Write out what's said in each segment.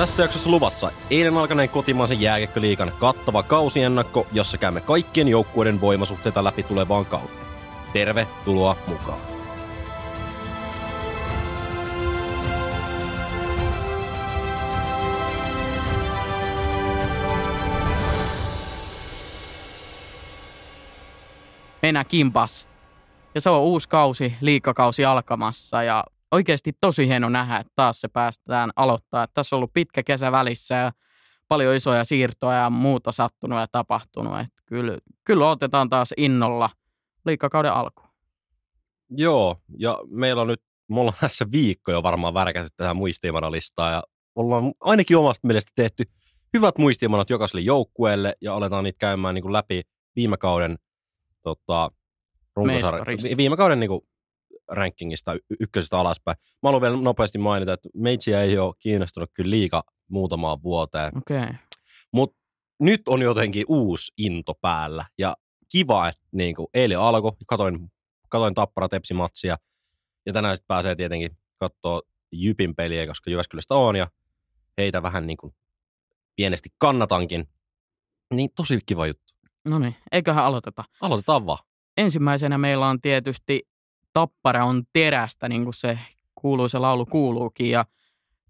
Tässä jaksossa luvassa eilen alkaneen kotimaisen jääkekkoliikan kattava kausiennakko, jossa käymme kaikkien joukkueiden voimasuhteita läpi tulevaan kauteen. Tervetuloa mukaan! Mennään kimpas. Ja se on uusi kausi, liikakausi alkamassa ja oikeasti tosi hieno nähdä, että taas se päästään aloittaa. Että tässä on ollut pitkä kesä välissä ja paljon isoja siirtoja ja muuta sattunut ja tapahtunut. Että kyllä, kyllä otetaan taas innolla liikakauden alku. Joo, ja meillä on nyt, me ollaan tässä viikko jo varmaan värkästy tähän muistiinpanolistaa ja ollaan ainakin omasta mielestä tehty hyvät muistiinpanot jokaiselle joukkueelle ja aletaan niitä käymään niin kuin läpi viime kauden tota, runkosarja, viime kauden niin kuin, rankingista ykkösestä alaspäin. Mä haluan vielä nopeasti mainita, että meitsiä ei ole kiinnostunut kyllä liika muutamaan vuoteen. Okay. mutta nyt on jotenkin uusi into päällä ja kiva, että niin kuin, eilen alkoi, katoin, katoin Tappara Tepsi-matsia ja tänään sitten pääsee tietenkin katsoa Jypin peliä, koska Jyväskylästä on ja heitä vähän niin kuin pienesti kannatankin. Niin tosi kiva juttu. No niin, eiköhän aloiteta. Aloitetaan vaan. Ensimmäisenä meillä on tietysti Tappara on terästä, niin kuin se kuuluisa laulu kuuluukin. Ja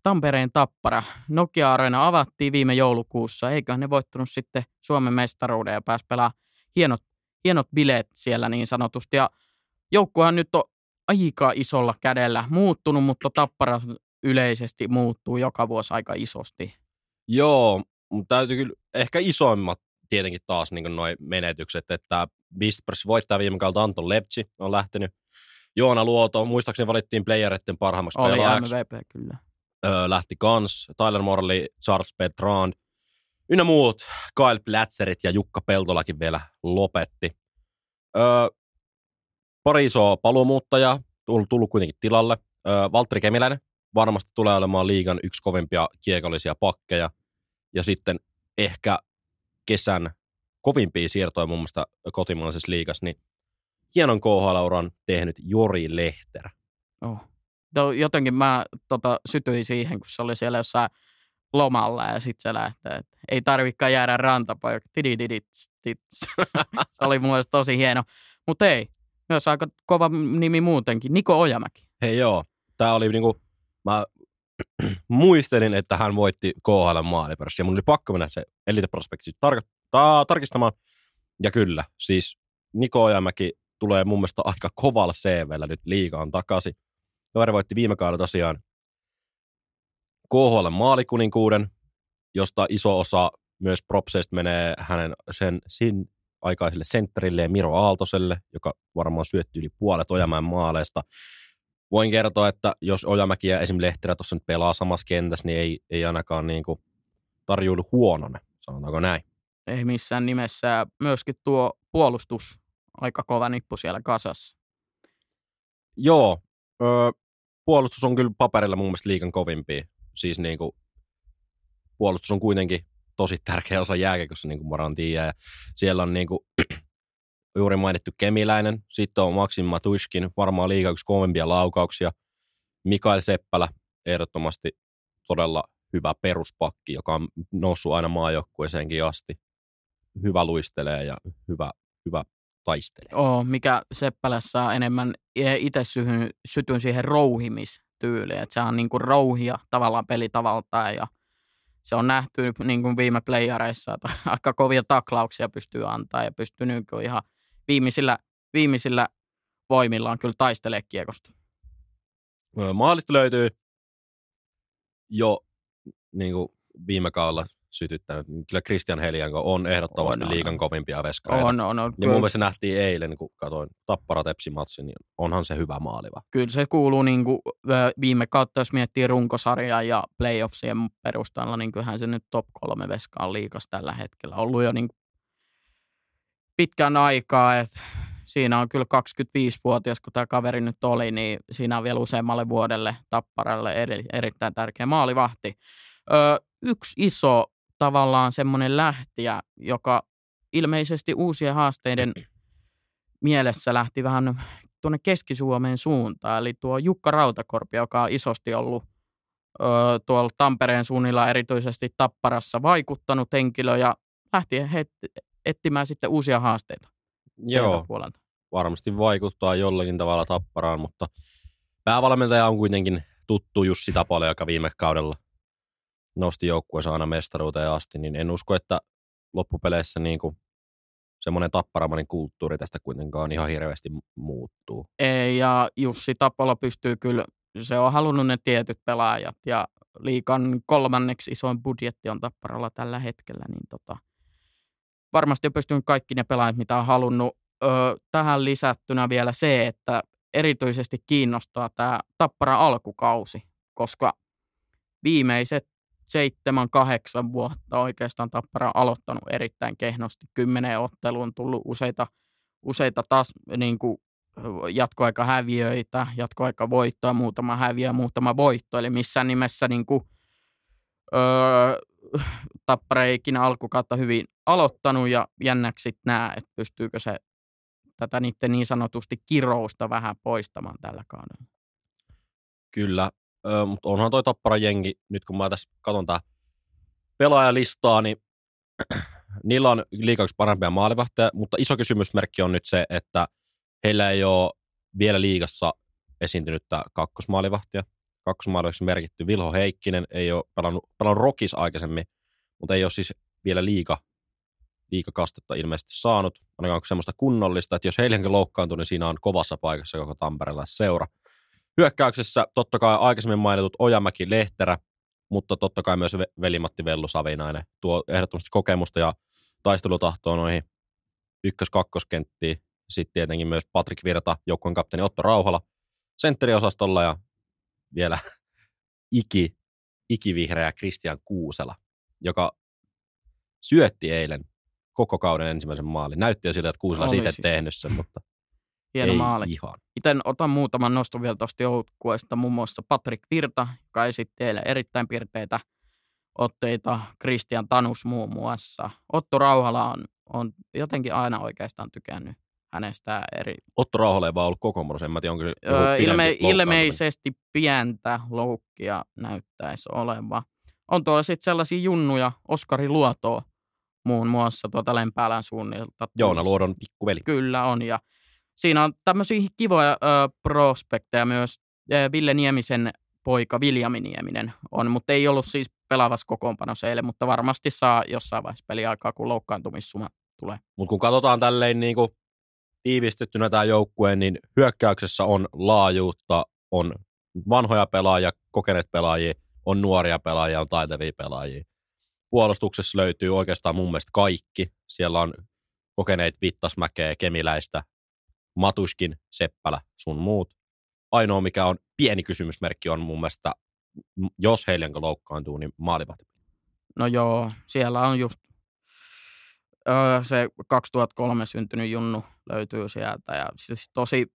Tampereen Tappara. Nokia-areena avattiin viime joulukuussa. Eiköhän ne voittanut sitten Suomen mestaruuden ja pääsi pelaamaan hienot, hienot bileet siellä niin sanotusti. Ja joukkuehan nyt on aika isolla kädellä muuttunut, mutta Tappara yleisesti muuttuu joka vuosi aika isosti. Joo, mutta täytyy kyllä ehkä isoimmat tietenkin taas niin noin menetykset, että Vespers voittaa viime kautta Anton Lepsi on lähtenyt. Joona Luoto, muistaakseni valittiin playereiden parhaimmaksi Oli pelaajaksi. MVP kyllä. Öö, lähti kans, Tyler Morley, Charles Bertrand, ynnä muut, Kyle Platzerit ja Jukka Peltolakin vielä lopetti. Öö, pari isoa paluumuuttajaa, tullut, tullut kuitenkin tilalle. Öö, Valtteri Kemiläinen varmasti tulee olemaan liigan yksi kovimpia kiekollisia pakkeja. Ja sitten ehkä kesän kovimpia siirtoja mun mielestä kotimaisessa liigassa, niin hienon KHL on tehnyt Jori Lehter. Oh. To, jotenkin mä tota, sytyin siihen, kun se oli siellä jossain lomalla ja sitten se lähtee, että ei tarvikaan jäädä tits. se oli mun mielestä tosi hieno. Mutta ei, myös aika kova nimi muutenkin. Niko Ojamäki. Hei joo, tää oli niinku, mä muistelin, että hän voitti KHL maalipörssi ja mun oli pakko mennä se Elite Prospectsit tar- ta- tarkistamaan. Ja kyllä, siis Niko Ojamäki tulee mun mielestä aika kovalla CVllä nyt liigaan takaisin. Kaveri voitti viime kaudella tosiaan KHL maalikuninkuuden, josta iso osa myös propseista menee hänen sen, sen aikaiselle sentterille Miro Aaltoselle, joka varmaan syötti yli puolet Ojamäen maaleista. Voin kertoa, että jos Ojamäki ja esim. Lehterä tuossa nyt pelaa samassa kentässä, niin ei, ei ainakaan niin kuin tarjoudu huonona, sanotaanko näin. Ei missään nimessä. Myöskin tuo puolustus, aika kova nippu siellä kasassa. Joo, öö, puolustus on kyllä paperilla mun mielestä liikan kovimpia. Siis niin kuin, puolustus on kuitenkin tosi tärkeä osa jääkekossa, niin kuin varmaan tiedä. Ja siellä on niin kuin, juuri mainittu Kemiläinen, sitten on Maksim Matushkin, varmaan liiga yksi kovimpia laukauksia. Mikael Seppälä, ehdottomasti todella hyvä peruspakki, joka on noussut aina maajoukkueeseenkin asti. Hyvä luistelee ja hyvä, hyvä taistelee. Oo, mikä Seppälässä on enemmän itse syhyn, sytyn siihen rouhimistyyliin, että se on niinku rouhia tavallaan pelitavaltaan ja se on nähty niin kuin viime playareissa, että aika kovia taklauksia pystyy antaa ja pystyy niin kuin ihan viimeisillä, viimeisillä voimillaan kyllä taistelee kiekosta. Maalista löytyy jo niin kuin viime kaudella sytyttänyt. Kyllä Christian Helianko on ehdottomasti On, on, liigan on. kovimpia veskareita. On, on, on. Ja mun mielestä se nähtiin eilen, kun katsoin Tappara Tepsi-matsin, niin onhan se hyvä maaliva. Kyllä se kuuluu niin kuin, viime kautta, jos miettii runkosarjaa ja playoffsien perusteella, niin kyllähän se nyt top kolme veskaa on liikas tällä hetkellä. Ollut jo niin kuin pitkän aikaa, että siinä on kyllä 25-vuotias, kun tämä kaveri nyt oli, niin siinä on vielä useammalle vuodelle Tapparalle eri, erittäin tärkeä maalivahti. Öö, yksi iso tavallaan semmoinen lähtiä, joka ilmeisesti uusien haasteiden mielessä lähti vähän tuonne Keski-Suomen suuntaan, eli tuo Jukka Rautakorpi, joka on isosti ollut ö, tuolla Tampereen suunnilla erityisesti Tapparassa vaikuttanut henkilö ja lähti he, etsimään sitten uusia haasteita Joo, puolelta. varmasti vaikuttaa jollakin tavalla Tapparaan, mutta päävalmentaja on kuitenkin tuttu Jussi Tapola, joka viime kaudella nosti joukkueensa aina mestaruuteen asti, niin en usko, että loppupeleissä niin kuin semmoinen tapparamainen kulttuuri tästä kuitenkaan ihan hirveästi muuttuu. Ei, ja Jussi Tapola pystyy kyllä, se on halunnut ne tietyt pelaajat, ja liikan kolmanneksi isoin budjetti on Tapparalla tällä hetkellä, niin tota, varmasti on pystynyt kaikki ne pelaajat, mitä on halunnut. Öö, tähän lisättynä vielä se, että erityisesti kiinnostaa tämä Tappara alkukausi, koska viimeiset seitsemän, kahdeksan vuotta oikeastaan Tappara aloittanut erittäin kehnosti. Kymmenen otteluun tullut useita, useita taas niin kuin jatkoaikahäviöitä, jatkoaikavoittoa, muutama häviö, muutama voitto. Eli missään nimessä niin kuin, öö, Tappara ei ikinä alkukautta hyvin aloittanut ja jännäksi näe, että pystyykö se tätä niiden niin sanotusti kirousta vähän poistamaan tällä kaudella. Kyllä, Öö, mutta onhan toi Tappara jengi, nyt kun mä tässä katson tää pelaajalistaa, niin niillä on liikaksi parempia maalivahteja, mutta iso kysymysmerkki on nyt se, että heillä ei ole vielä liigassa esiintynyttä kakkosmaalivahtia. Kakkosmaalivahtia merkitty Vilho Heikkinen, ei ole pelannut, pelannut Rokis aikaisemmin, mutta ei ole siis vielä liika, liikakastetta ilmeisesti saanut, ainakaan semmoista kunnollista, että jos heillekin loukkaantuu, niin siinä on kovassa paikassa koko Tampereella seura. Hyökkäyksessä totta kai aikaisemmin mainitut Ojamäki Lehterä, mutta totta kai myös velimatti Vellu Savinainen tuo ehdottomasti kokemusta ja taistelutahtoa noihin ykkös-kakkoskenttiin. Sitten tietenkin myös Patrik Virta, joukkueen kapteeni Otto Rauhala sentteriosastolla ja vielä iki, ikivihreä Christian Kuusela, joka syötti eilen koko kauden ensimmäisen maalin. Näytti jo siltä, että Kuusela Oli siitä siis. tehnyt sen, mutta Hieno Ei maali. ihan. Miten otan muutaman noston vielä tuosta joukkueesta, muun muassa Patrick Virta, joka esitti teille erittäin pirteitä otteita, Christian Tanus muun muassa. Otto Rauhala on, on jotenkin aina oikeastaan tykännyt hänestä eri... Otto Rauhala ei vaan ollut koko en mä tiedä, onko öö, ilme, Ilmeisesti pientä loukkia näyttäisi olevan. On tuolla sitten sellaisia junnuja, Oskari Luotoa muun muassa tuota Lempäälän suunnilta. Joona Luodon pikkuveli. Kyllä on, ja siinä on tämmöisiä kivoja ö, prospekteja myös. Ville Niemisen poika Viljami Nieminen on, mutta ei ollut siis pelaavassa kokoonpanossa eilen, mutta varmasti saa jossain vaiheessa peliaikaa, kun loukkaantumissuma tulee. Mutta kun katsotaan tälleen niin kuin tiivistettynä tämä joukkue, niin hyökkäyksessä on laajuutta, on vanhoja pelaajia, kokeneet pelaajia, on nuoria pelaajia, on taitavia pelaajia. Puolustuksessa löytyy oikeastaan mun mielestä kaikki. Siellä on kokeneet Vittasmäkeä, Kemiläistä, Matuskin, Seppälä, sun muut. Ainoa, mikä on pieni kysymysmerkki, on mun mielestä, jos Heilenko loukkaantuu, niin maalivahti. No joo, siellä on just öö, se 2003 syntynyt Junnu löytyy sieltä. Ja siis tosi,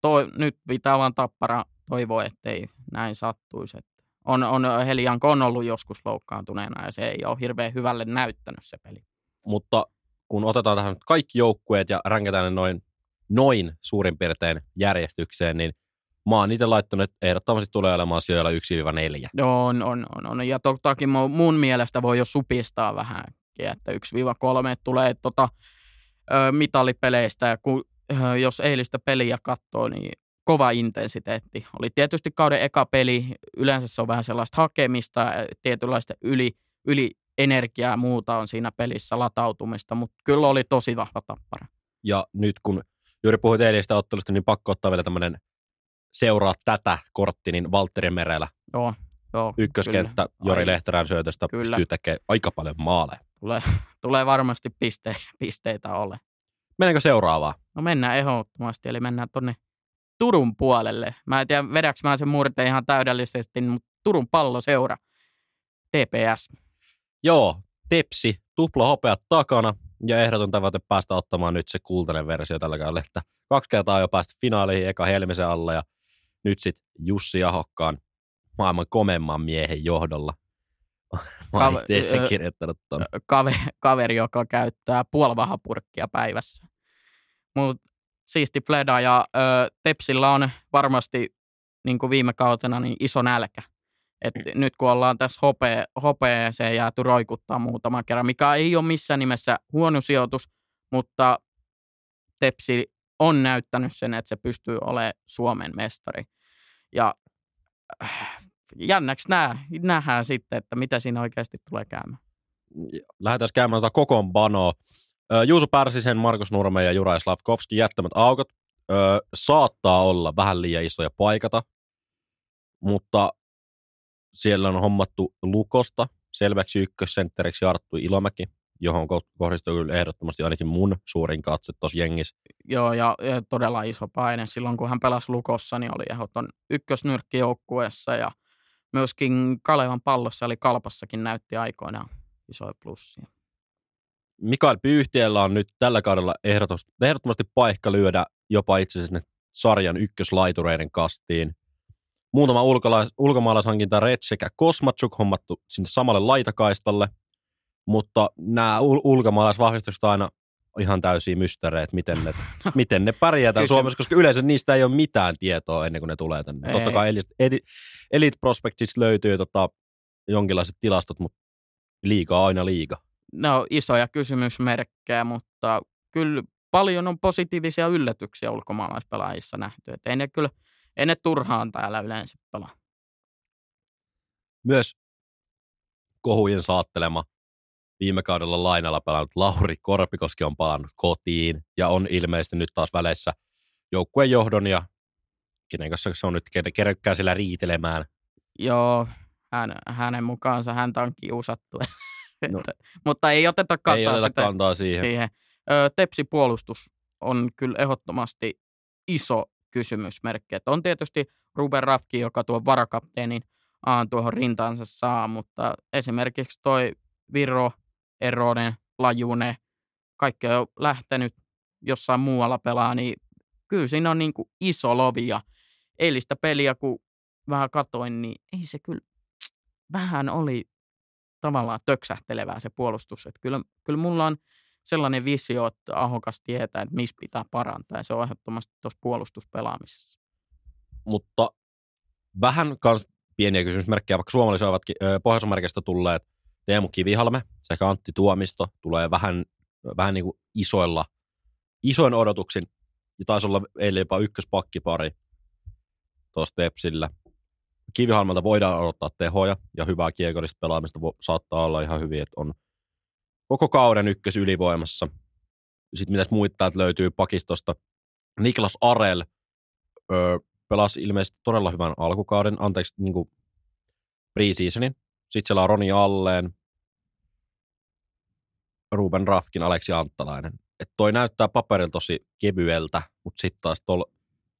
toi, nyt pitää vaan tappara toivoa, ettei näin sattuisi. On, on, Helianko on ollut joskus loukkaantuneena ja se ei ole hirveän hyvälle näyttänyt se peli. Mutta kun otetaan tähän kaikki joukkueet ja ränkätään ne noin noin suurin piirtein järjestykseen, niin mä oon itse laittanut, että ehdottomasti tulee olemaan sijoilla 1-4. Joo, on, on, on, on. Ja toki mun mielestä voi jo supistaa vähän, että 1-3 tulee tota, mitalipeleistä, ja kun, jos eilistä peliä katsoo, niin kova intensiteetti. Oli tietysti kauden eka peli, yleensä se on vähän sellaista hakemista, tietynlaista yli, yli energiaa ja muuta on siinä pelissä latautumista, mutta kyllä oli tosi vahva tappara. Ja nyt kun juuri puhuit eilisestä ottelusta, niin pakko ottaa vielä tämmöinen seuraa tätä kortti, niin Valtteri Merellä. Joo, joo. Ykköskenttä kyllä. Jori Lehterän syötöstä kyllä. pystyy tekemään aika paljon maaleja. Tulee, tulee varmasti piste, pisteitä ole. Mennäänkö seuraavaan? No mennään ehdottomasti, eli mennään tuonne Turun puolelle. Mä en tiedä, vedäks mä sen murteen ihan täydellisesti, mutta Turun palloseura, TPS. Joo, Tepsi, tupla hopea takana ja ehdoton tavoite päästä ottamaan nyt se kultainen versio tällä kaudella, että kaksi kertaa jo päästy finaaliin eka Helmisen alla ja nyt sitten Jussi Ahokkaan maailman komemman miehen johdolla. Mä Kave- kirjoittanut ton. Kaveri, kaveri, joka käyttää puolvahapurkkia päivässä. Mutta siisti pleda ja ö, Tepsillä on varmasti niin kuin viime kautena niin iso nälkä. Et nyt kun ollaan tässä hopea, hopeeseen jääty roikuttaa muutama kerran, mikä ei ole missään nimessä huono sijoitus, mutta Tepsi on näyttänyt sen, että se pystyy olemaan Suomen mestari. Ja äh, jännäksi nää, nähdään sitten, että mitä siinä oikeasti tulee käymään. Lähdetään käymään tuota kokoonpanoa. Juuso Pärsisen, Markus Nurme ja Juraj Slavkovski jättämät aukot. Ö, saattaa olla vähän liian isoja paikata, mutta siellä on hommattu Lukosta selväksi ykkössentteriksi Arttu Ilomäki, johon kohdistuu kyllä ehdottomasti ainakin mun suurin katse tuossa jengissä. Joo, ja, ja, todella iso paine. Silloin kun hän pelasi Lukossa, niin oli ehdoton ykkösnyrkki joukkueessa ja myöskin Kalevan pallossa, eli Kalpassakin näytti aikoinaan isoja plussia. Mikael Pyyhtiellä on nyt tällä kaudella ehdottomasti paikka lyödä jopa itse asiassa sarjan ykköslaitureiden kastiin. Muutama ulkolais, ulkomaalaishankinta Red sekä Kosmatsuk hommattu sinne samalle laitakaistalle, mutta nämä ul- ulkomaalaisvahvistukset aina ihan täysiä mystereitä, miten ne, miten ne pärjää täällä Suomessa, koska yleensä niistä ei ole mitään tietoa ennen kuin ne tulee tänne. Ei. Totta kai Elite, Elite Prospectsista löytyy tota, jonkinlaiset tilastot, mutta liikaa aina liiga. No isoja kysymysmerkkejä, mutta kyllä paljon on positiivisia yllätyksiä ulkomaalaispelaajissa nähty. Et ei ne kyllä, ei ne turhaan täällä yleensä pelaa. Myös kohujen saattelema viime kaudella lainalla pelannut Lauri Korpikoski on palannut kotiin ja on ilmeisesti nyt taas väleissä joukkueen johdon ja kenen kanssa se on nyt kerkkää siellä riitelemään. Joo, hän, hänen mukaansa häntä on kiusattu. No. Mutta ei oteta kantaa, ei oteta sitä, kantaa siihen. siihen. Ö, tepsipuolustus on kyllä ehdottomasti iso kysymysmerkki. Että on tietysti Ruben Rafki, joka tuo varakapteenin aan tuohon rintaansa saa, mutta esimerkiksi toi Viro, Eronen, Lajune, kaikki on lähtenyt jossain muualla pelaa, niin kyllä siinä on niin kuin iso lovi ja eilistä peliä, kun vähän katoin, niin ei se kyllä vähän oli tavallaan töksähtelevää se puolustus. Että kyllä, kyllä mulla on sellainen visio, että Ahokas tietää, että missä pitää parantaa, ja se on ehdottomasti tuossa puolustuspelaamisessa. Mutta vähän kans pieniä kysymysmerkkejä, vaikka suomalaisia ovat pohjois tulleet Teemu Kivihalme sekä Antti Tuomisto tulee vähän, vähän niin kuin isoilla, isoin odotuksin, ja taisi olla eilen jopa ykköspakkipari tuossa Tepsillä. Kivihalmelta voidaan odottaa tehoja ja hyvää kiekollista pelaamista saattaa olla ihan hyvin, että on koko kauden ykkös ylivoimassa. Sitten mitäs muita täältä löytyy pakistosta. Niklas Arel öö, pelasi ilmeisesti todella hyvän alkukauden, anteeksi, niin kuin preseasonin. Sitten siellä on Roni Alleen, Ruben Rafkin, Aleksi Anttalainen. Et toi näyttää paperilla tosi kevyeltä, mutta sitten taas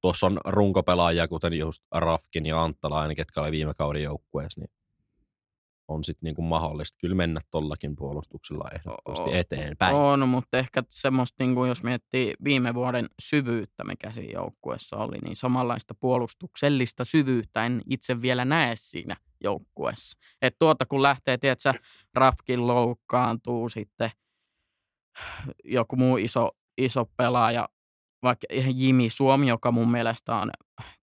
tuossa on runkopelaajia, kuten just Rafkin ja Anttalainen, ketkä oli viime kauden joukkueessa, niin on sitten niinku mahdollista kyllä mennä tollakin puolustuksella ehdottomasti eteenpäin. On, mutta ehkä semmoista, niinku, jos miettii viime vuoden syvyyttä, mikä siinä joukkueessa oli, niin samanlaista puolustuksellista syvyyttä en itse vielä näe siinä joukkueessa. Et tuota kun lähtee, tiedätkö, Rafkin loukkaantuu sitten joku muu iso, iso pelaaja vaikka Jimi Suomi, joka mun mielestä on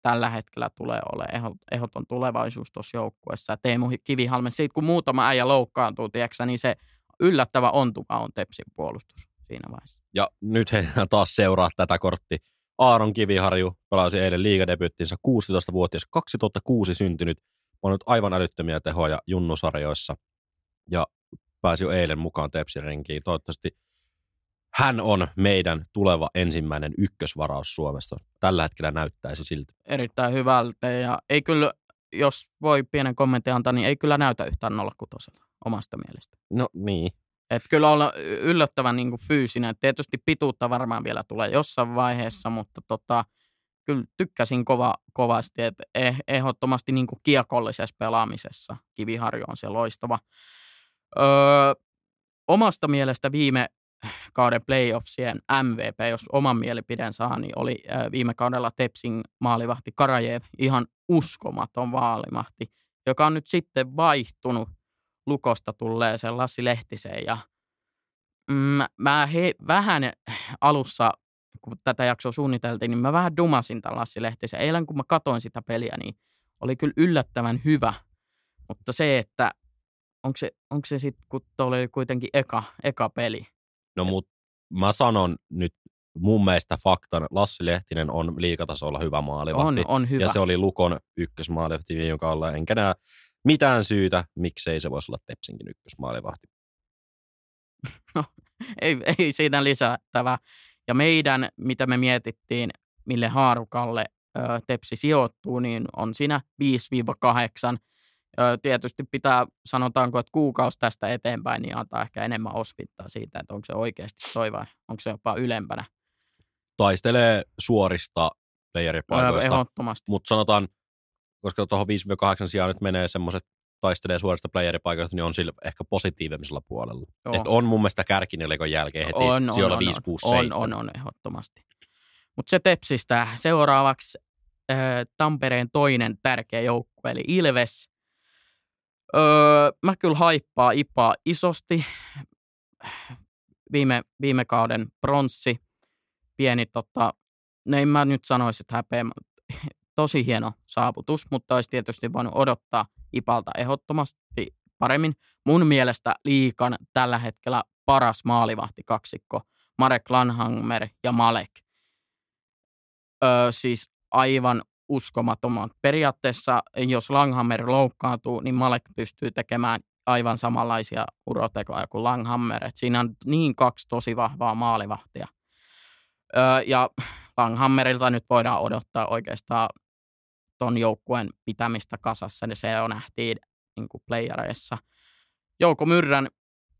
tällä hetkellä tulee olemaan ehdoton tulevaisuus tuossa joukkueessa. Teemu Kivihalme, siitä kun muutama äijä loukkaantuu, tiedätkö, niin se yllättävä ontuva on Tepsin puolustus siinä vaiheessa. Ja nyt he taas seuraa tätä kortti. Aaron Kiviharju pelasi eilen liigadebyyttinsä 16-vuotias, 2006 syntynyt. On nyt aivan älyttömiä tehoja junnusarjoissa ja pääsi jo eilen mukaan Tepsin renkiin. Toivottavasti hän on meidän tuleva ensimmäinen ykkösvaraus Suomesta. Tällä hetkellä näyttäisi siltä. Erittäin hyvältä ja ei kyllä, jos voi pienen kommentin antaa, niin ei kyllä näytä yhtään 06 omasta mielestä. No niin. Et kyllä olla yllättävän niin kuin fyysinen. Tietysti pituutta varmaan vielä tulee jossain vaiheessa, mutta tota, kyllä tykkäsin kova, kovasti, että eh, ehdottomasti niin kuin kiekollisessa pelaamisessa Kiviharjo on se loistava. Öö, omasta mielestä viime kauden playoffsien MVP, jos oman mielipiden saa, niin oli viime kaudella Tepsin maalivahti Karajev, ihan uskomaton vaalimahti, joka on nyt sitten vaihtunut Lukosta tulleeseen Lassi Lehtiseen ja mm, mä he, vähän alussa, kun tätä jaksoa suunniteltiin, niin mä vähän dumasin tämän Lassi Lehtisen. Eilen kun mä katoin sitä peliä, niin oli kyllä yllättävän hyvä Mutta se, että onko se, onko se sitten, kun oli kuitenkin eka, eka peli. No mut mä sanon nyt mun mielestä faktan, Lassi Lehtinen on liikatasolla hyvä maalivahti. On, on hyvä. Ja se oli Lukon ykkösmaalivahti viime kaudella, enkä näe mitään syytä, miksei se voisi olla Tepsinkin ykkösmaalivahti. No, ei, ei siinä lisättävää. Ja meidän, mitä me mietittiin, mille haarukalle ö, Tepsi sijoittuu, niin on siinä 5-8. Tietysti pitää, sanotaanko, että kuukausi tästä eteenpäin, niin antaa ehkä enemmän osvittaa siitä, että onko se oikeasti toi vai onko se jopa ylempänä. Taistelee suorista playeripaikoista, ehdottomasti. mutta sanotaan, koska tuohon 5-8 sijaan nyt menee semmoiset taistelee suorista playeripaikoista, niin on sillä ehkä positiivisella puolella. Joo. Et on mun mielestä kärkinelikon jälkeen heti On, on, sijoilla on, 5, on. 6, on, 7. on, on, ehdottomasti. Mutta se Tepsistä. Seuraavaksi äh, Tampereen toinen tärkeä joukkue, eli Ilves. Öö, mä kyllä haippaa Ipaa isosti. Viime, viime kauden pronssi. Pieni, tota, no en mä nyt sanoisi, että häpeä, tosi hieno saavutus, mutta olisi tietysti voinut odottaa Ipalta ehdottomasti paremmin. Mun mielestä liikan tällä hetkellä paras maalivahti kaksikko, Marek Lanhammer ja Malek. Öö, siis aivan uskomattomat. Periaatteessa, jos Langhammer loukkaantuu, niin Malek pystyy tekemään aivan samanlaisia urotekoja kuin Langhammer. Et siinä on niin kaksi tosi vahvaa maalivahtia. Öö, ja Langhammerilta nyt voidaan odottaa oikeastaan ton joukkueen pitämistä kasassa, niin se on nähtiin niin kuin playereissa. Jouko Myrrän,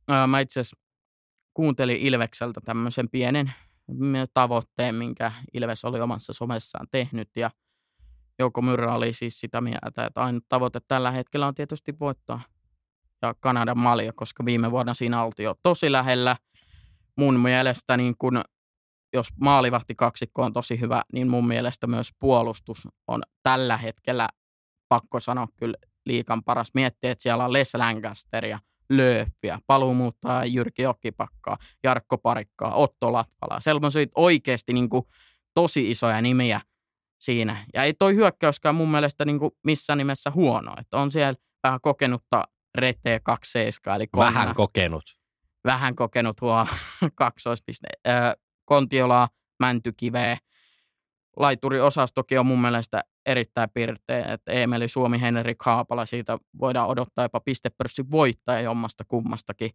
ää, mä itse kuuntelin Ilvekseltä tämmöisen pienen tavoitteen, minkä Ilves oli omassa somessaan tehnyt, ja Jouko Myrrä oli siis sitä mieltä, että ainut tavoite tällä hetkellä on tietysti voittaa ja Kanadan malja, koska viime vuonna siinä oltiin jo tosi lähellä. Mun mielestä niin kun jos maalivahti kaksikko on tosi hyvä, niin mun mielestä myös puolustus on tällä hetkellä, pakko sanoa kyllä liikan paras. Miettiä, että siellä on Les Lancaster ja Lööppiä, paluumuuttaa Jyrki Jokipakkaa, Jarkko Parikkaa, Otto Latvala. Sellaisia oikeasti niin kuin, tosi isoja nimiä siinä. Ja ei toi hyökkäyskään mun mielestä niin kuin, missään nimessä huono. Että on siellä vähän kokenutta Rete 27, eli Konna Vähän kokenut. vähän kokenut huo kaksoispiste. Kontiolaa, Mäntykiveä. Laituriosastokin on mun mielestä erittäin pirteä, että Emeli Suomi, Henrik Haapala, siitä voidaan odottaa jopa pistepörssin voittaja jommasta kummastakin.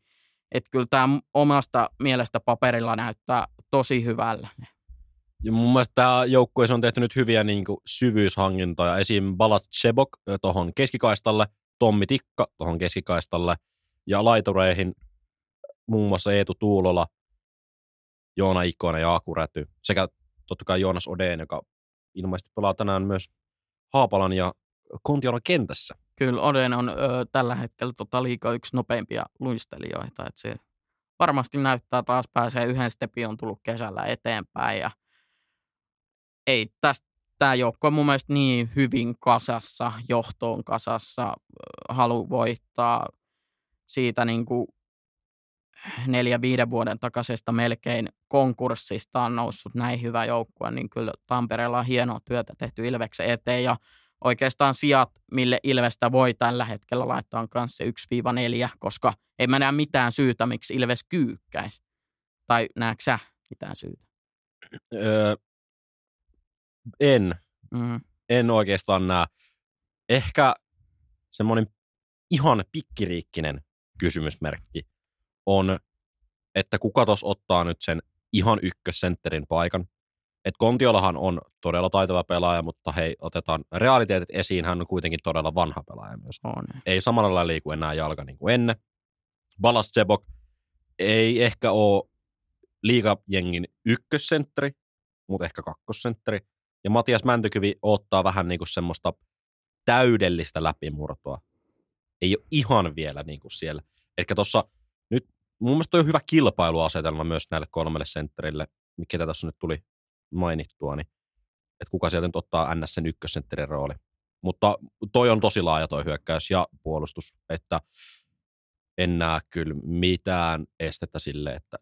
Että kyllä tämä omasta mielestä paperilla näyttää tosi hyvällä. Ja mun mielestä tämä joukkue on tehty nyt hyviä niin kuin, syvyyshankintoja. Esim. Balat Chebok tuohon keskikaistalle, Tommi Tikka tuohon keskikaistalle ja laitureihin muun muassa Eetu Tuulola, Joona Ikonen ja Aku Räty sekä totta kai Joonas Odeen, joka ilmeisesti pelaa tänään myös Haapalan ja Kontiolon kentässä. Kyllä Oden on ö, tällä hetkellä tota liikaa yksi nopeimpia luistelijoita. Että se varmasti näyttää taas pääsee yhden stepin on tullut kesällä eteenpäin. Ja ei tästä tämä joukko on mun mielestä niin hyvin kasassa, johtoon kasassa, halu voittaa siitä niin kuin neljä, viiden vuoden takaisesta melkein konkurssista on noussut näin hyvä joukkue, niin kyllä Tampereella on hienoa työtä tehty Ilveksen eteen ja oikeastaan sijat, mille Ilvestä voi tällä hetkellä laittaa on kanssa se 1-4, koska ei mä näe mitään syytä, miksi Ilves kyykkäisi. Tai näetkö sä mitään syytä? Öö, en, Mm. en oikeastaan näe. Ehkä semmoinen ihan pikkiriikkinen kysymysmerkki on, että kuka tos ottaa nyt sen ihan ykkössentterin paikan. Et Kontiolahan on todella taitava pelaaja, mutta hei, otetaan realiteetit esiin, hän on kuitenkin todella vanha pelaaja myös. On. Ei samalla lailla liiku enää jalka niin kuin ennen. Balas Sebok ei ehkä ole liigajengin ykkössentteri, mutta ehkä kakkosentteri. Ja Matias Mäntykivi ottaa vähän niin kuin semmoista täydellistä läpimurtoa. Ei ole ihan vielä niin kuin siellä. Eli tuossa nyt mun mielestä toi on hyvä kilpailuasetelma myös näille kolmelle sentterille, ketä tässä nyt tuli mainittua, niin että kuka sieltä nyt ottaa NS sen ykkössentterin rooli. Mutta toi on tosi laaja toi hyökkäys ja puolustus, että en näe kyllä mitään estettä sille, että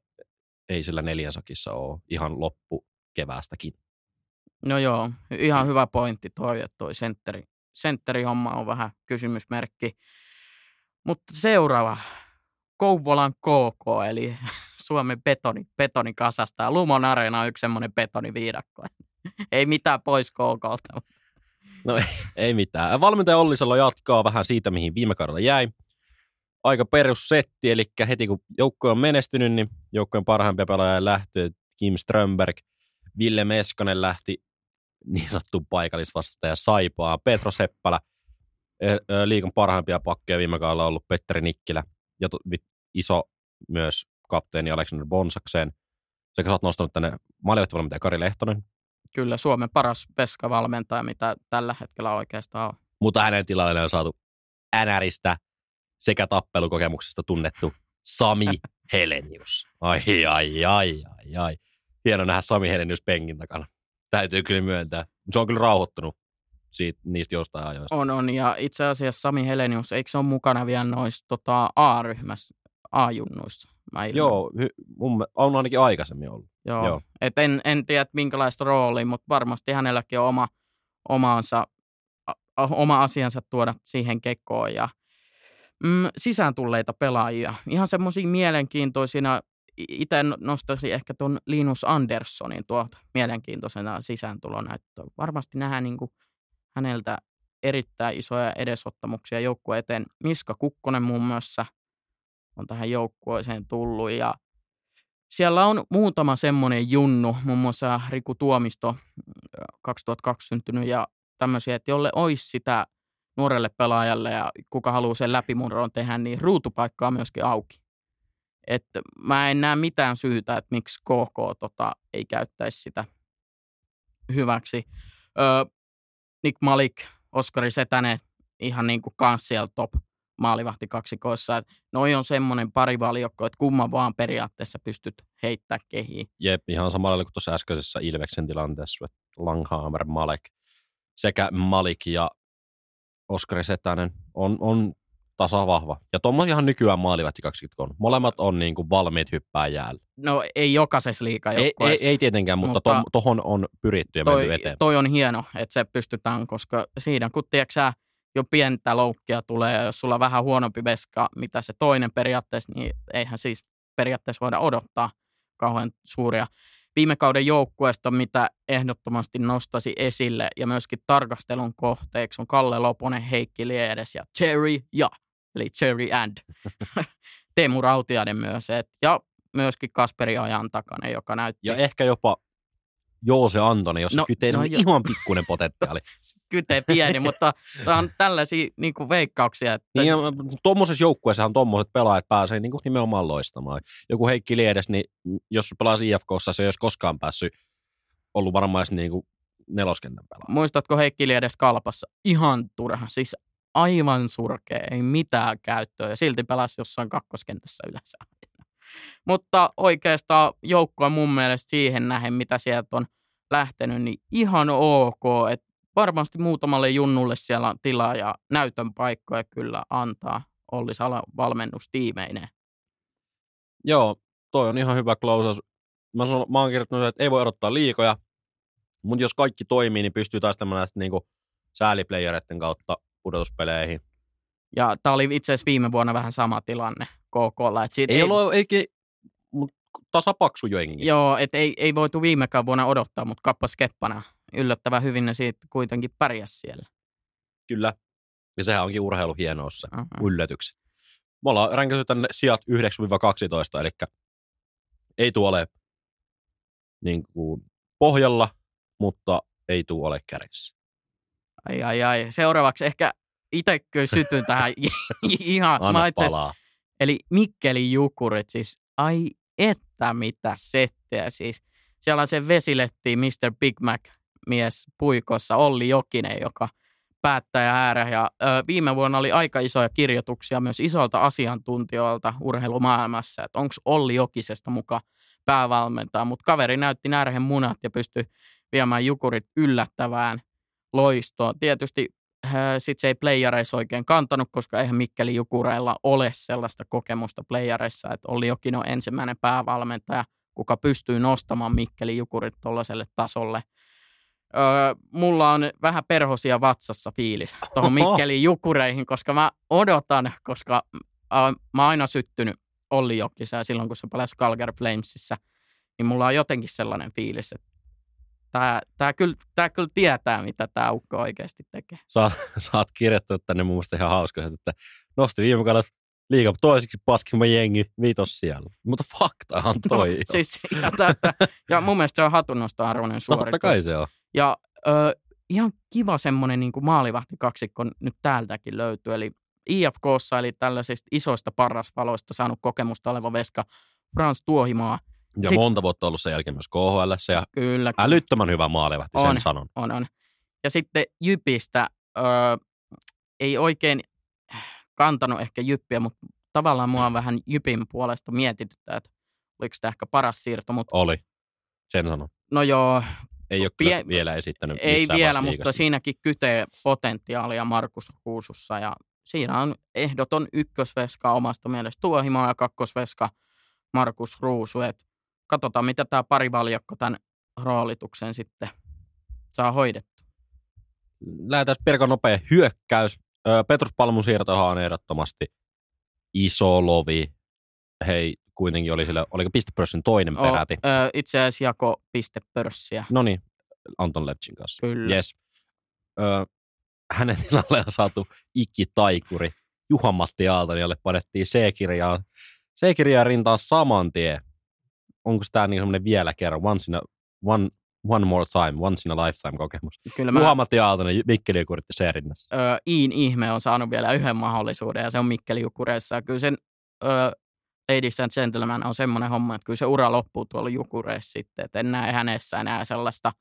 ei sillä neljänsakissa ole ihan loppu keväästäkin. No joo, ihan hyvä pointti toi, että toi sentteri sentterihomma on vähän kysymysmerkki. Mutta seuraava, Kouvolan KK, eli Suomen betoni, betonikasasta. Ja Lumon Areena on yksi semmoinen betoniviidakko. ei mitään pois KKlta. No ei, ei mitään. Valmentaja Ollisalo jatkaa vähän siitä, mihin viime kaudella jäi. Aika perussetti, eli heti kun joukkue on menestynyt, niin joukkueen parhaimpia pelaajia lähtee Kim Strömberg, Ville Meskonen lähti niin sanottuun paikallisvastustaja Saipaa, Petro Seppälä, liikan parhaimpia pakkeja viime kaudella ollut Petteri Nikkilä ja iso myös kapteeni Alexander Bonsakseen. Sekä sä oot nostanut tänne maalivahtivalmentaja Kari Lehtonen. Kyllä, Suomen paras peskavalmentaja, mitä tällä hetkellä oikeastaan on. Mutta hänen tilalle on saatu NRistä sekä tappelukokemuksesta tunnettu Sami Helenius. Ai, ai, ai, ai, ai. Hieno nähdä Sami Helenius penkin takana. Täytyy kyllä myöntää. Se on kyllä rauhoittunut siitä, niistä jostain ajoista. On, on. Ja itse asiassa Sami Helenius, eikö se ole mukana vielä noissa tota, A-ryhmässä, A-junnuissa? Joo, mun, on ainakin aikaisemmin ollut. Joo. Joo. Et en, en tiedä minkälaista roolia, mutta varmasti hänelläkin on oma, omaansa, oma asiansa tuoda siihen kekoon. Ja, mm, sisään tulleita pelaajia. Ihan semmoisia mielenkiintoisina. Itse nostaisin ehkä tuon Linus Anderssonin tuolta mielenkiintoisena sisääntulona. Että varmasti nähdään niin kuin häneltä erittäin isoja edesottamuksia joukkueen eteen. Miska Kukkonen muun muassa on tähän joukkueeseen tullut ja siellä on muutama semmoinen junnu, muun muassa Riku Tuomisto 2002 syntynyt ja tämmöisiä, että jolle olisi sitä nuorelle pelaajalle ja kuka haluaa sen läpimurron tehdä, niin ruutupaikka on myöskin auki. Et mä en näe mitään syytä, että miksi KK tota, ei käyttäisi sitä hyväksi. Öö, Nick Malik, Oskari Setänen, ihan niin kuin kans siellä top maalivahti kaksikoissa. Noi on semmoinen pari valiokko, että kumman vaan periaatteessa pystyt heittää kehiin. Jep, ihan samalla kuin tuossa äskeisessä Ilveksen tilanteessa, että Langhammer, Malek sekä Malik ja Oskari Setänen on, on tasa vahva. Ja tuommoisiahan nykyään maalivahti 20 on. Molemmat on niin kuin valmiit hyppää jäällä. No ei jokaisessa liikaa ei, ei, ei, tietenkään, mutta, mutta tuohon on pyritty ja toi, menty eteen. Toi on hieno, että se pystytään, koska siinä kun tiedätkö, jo pientä loukkia tulee, jos sulla on vähän huonompi veska, mitä se toinen periaatteessa, niin eihän siis periaatteessa voida odottaa kauhean suuria. Viime kauden joukkueesta, mitä ehdottomasti nostasi esille ja myöskin tarkastelun kohteeksi on Kalle Loponen, Heikki Liedes ja Cherry ja, eli Cherry and Teemu Rautiainen myös, et, ja myöskin Kasperi Ajan takana, joka näytti. Ja ehkä jopa Joose Antoni, jos no, kyteen no, on jo. ihan pikkuinen potentiaali. Kytee pieni, mutta tämä on tällaisia niin kuin veikkauksia. Että... Niin, tuommoisessa joukkueessahan tuommoiset pelaajat pääsee niin kuin nimenomaan loistamaan. Joku Heikki Liedes, niin jos pelaa IFKssa, se ei olisi koskaan päässyt ollut varmaan niin kuin neloskentän pelaa. Muistatko Heikki Liedes kalpassa? Ihan turha, siis aivan surkea, ei mitään käyttöä ja silti pelasi jossain kakkoskentässä yleensä. Mutta oikeastaan joukkoa mun mielestä siihen nähen, mitä sieltä on lähtenyt, niin ihan ok. Et varmasti muutamalle junnulle siellä on tilaa ja näytön paikkoja kyllä antaa Olli Sala valmennustiimeineen. Joo, toi on ihan hyvä klausaus. Mä, sanon, mä oon kirjoittanut, että ei voi odottaa liikoja, mutta jos kaikki toimii, niin pystyy taistelemaan näistä niinku sääliplayereiden kautta pudotuspeleihin. Ja tämä oli itse asiassa viime vuonna vähän sama tilanne KKlla. Et ei, ei ollut, eikä, mutta tasapaksu jengi. Joo, et ei, ei voitu viimekään vuonna odottaa, mutta kappas keppana. Yllättävän hyvin ne siitä kuitenkin pärjäs siellä. Kyllä. Ja sehän onkin urheilu hienoussa. Uh-huh. Yllätykset. Me ollaan ränkästy tänne sijat 9-12, eli ei tuo ole niin kuin pohjalla, mutta ei tuo ole kärjessä. Ai ai ai. Seuraavaksi ehkä itse sytyn tähän ihan. Anna palaa. Eli Mikkeli Jukurit, siis ai että mitä settejä siis. Siellä on se vesiletti Mr. Big Mac mies puikossa, Olli Jokinen, joka päättäjä äärä. Ja ö, viime vuonna oli aika isoja kirjoituksia myös isolta asiantuntijoilta urheilumaailmassa, että onko Olli Jokisesta muka päävalmentaja, mutta kaveri näytti närhen munat ja pystyi viemään Jukurit yllättävään loistoon. Tietysti sitten se ei playareissa oikein kantanut, koska eihän Mikkeli Jukureilla ole sellaista kokemusta playareissa, että oli jokin on ensimmäinen päävalmentaja, kuka pystyy nostamaan Mikkeli Jukurit tuollaiselle tasolle. Öö, mulla on vähän perhosia vatsassa fiilis tuohon Mikkelin jukureihin, koska mä odotan, koska äh, mä oon aina syttynyt Olli Jokisää silloin, kun se pelasi Calgary Flamesissa, niin mulla on jotenkin sellainen fiilis, että tää, tää, kyllä, tää kyllä tietää, mitä tämä ukko oikeasti tekee. Sä, sä oot kirjoittanut tänne mun mielestä ihan hauska, että nosti viime kaudella liiga toisiksi paskimman jengi viitos siellä. Mutta faktahan toi no, siis, ja, tätä, ja mun mielestä se on hatunnosta arvoinen suoritus. Totta kai se on. Ja ö, ihan kiva semmoinen niin kuin maalivahtikaksikko nyt täältäkin löytyy. Eli IFKssa, eli tällaisista isoista parrasvaloista saanut kokemusta oleva veska Frans Tuohimaa. Ja Sit- monta vuotta ollut sen jälkeen myös KHL ja Kyllä, älyttömän hyvä maalivahti, sen On. sanon. on, on. Ja sitten Jypistä ö, ei oikein kantanut ehkä Jyppiä, mutta tavallaan mua on vähän Jypin puolesta mietityttää, että oliko tämä ehkä paras siirto, mutta Oli. Sen sanon. no joo, Ei ole Pie- vielä esittänyt ei vielä, mutta siinäkin kytee potentiaalia Markus Ruusussa ja siinä on ehdoton ykkösveska omasta mielestä Tuohimaa ja kakkosveska Markus Ruusu. Et katsotaan, mitä tämä parivaljakko tämän roolituksen sitten saa hoidettua. Lähdetään Pirkan nopea hyökkäys. Petrus Palmun siirtohan on ehdottomasti iso lovi. Hei, kuitenkin oli sillä, oliko pistepörssin toinen peräti? O, ö, itse asiassa jako pistepörssiä. No niin, Anton Lepchin kanssa. Kyllä. Yes. Ö, hänen tilalle on saatu ikitaikuri. Juha-Matti Aaltoni, jolle panettiin C-kirjaan, C-kirjaan rintaan saman tien. Onko tämä niin semmoinen vielä kerran, once, in a, one, one more time, once in a lifetime kokemus? Kyllä mä, Juha-Matti Aaltonen, Mikkeli Jukuritti C-rinnassa. ö, Iin ihme on saanut vielä yhden mahdollisuuden ja se on Mikkeli Jukureissa. Kyllä sen ö, Ladies and Gentlemen on semmoinen homma, että kyllä se ura loppuu tuolla Jukureissa sitten. Että en näe hänessä enää sellaista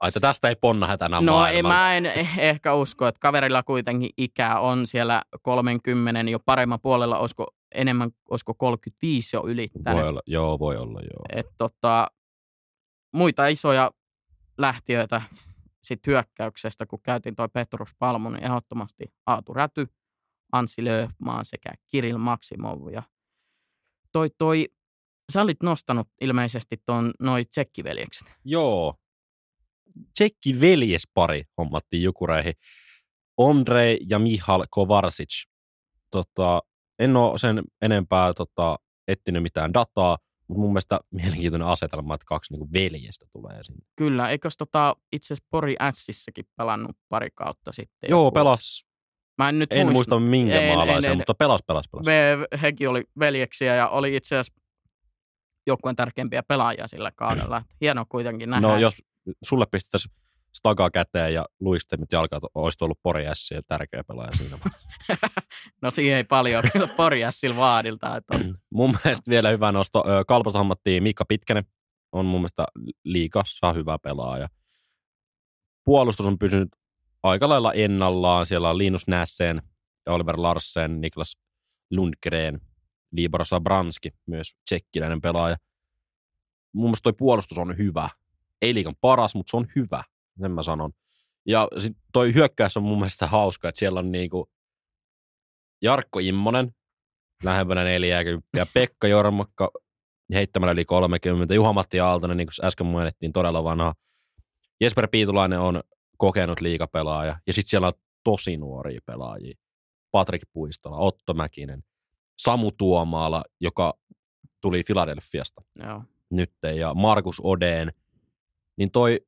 Ai, että tästä ei ponna hätänä No ei, mä en eh- ehkä usko, että kaverilla kuitenkin ikää on siellä 30 jo paremman puolella, olisiko enemmän, olisiko 35 jo ylittänyt. Voi olla, joo, voi olla, joo. Et tota, muita isoja lähtiöitä sit hyökkäyksestä, kun käytiin toi Petrus Palmu, niin ehdottomasti Aatu Räty, Anssi Löfmaan sekä Kiril Maksimov. Ja toi, toi, sä olit nostanut ilmeisesti tuon noi tsekkiveljekset. Joo. Tsekki veljespari hommattiin Jukureihin. Ondrej ja Mihal Kovarsic. Tota, en ole sen enempää tota, etsinyt mitään dataa, mutta mun mielestä mielenkiintoinen asetelma, että kaksi niinku veljestä tulee sinne. Kyllä, eikös tota itse asiassa Pori Ässissäkin pelannut pari kautta sitten? Joo, joku- pelas, Mä en nyt en muista minkä En, en, maalaisen, en. mutta pelas, pelas, pelas. Me, hekin oli veljeksiä ja oli itse asiassa joukkueen tärkeimpiä pelaajia sillä kaudella. Hienoa kuitenkin nähdä. No jos sulle pistettäisiin stagaa käteen ja luistemet jalkaa, olisi ollut Pori S ja tärkeä pelaaja siinä. no siihen ei paljon Pori Ässillä vaadilta. Että on. mun mielestä vielä hyvä nosto. Ö, Kalpasta hommattiin Mikka Pitkänen. On mun mielestä liikassa hyvä pelaaja. Puolustus on pysynyt aika lailla ennallaan. Siellä on Linus Nässen, Oliver Larsen, Niklas Lundgren, Libor Sabranski, myös tsekkiläinen pelaaja. Mun mielestä toi puolustus on hyvä. Ei liikan paras, mutta se on hyvä. Sen mä sanon. Ja sit toi hyökkäys on mun mielestä hauska, että siellä on niinku Jarkko Immonen, lähempänä 40, Pekka Jormakka heittämällä yli 30, Juha-Matti Aaltonen, niin kuin äsken mainittiin, todella vanha. Jesper Piitulainen on kokenut liikapelaaja, ja sitten siellä on tosi nuoria pelaajia. Patrik Puistola, Otto Mäkinen, Samu Tuomaala, joka tuli Filadelfiasta Joo. nyt, ja Markus Odeen, niin toi,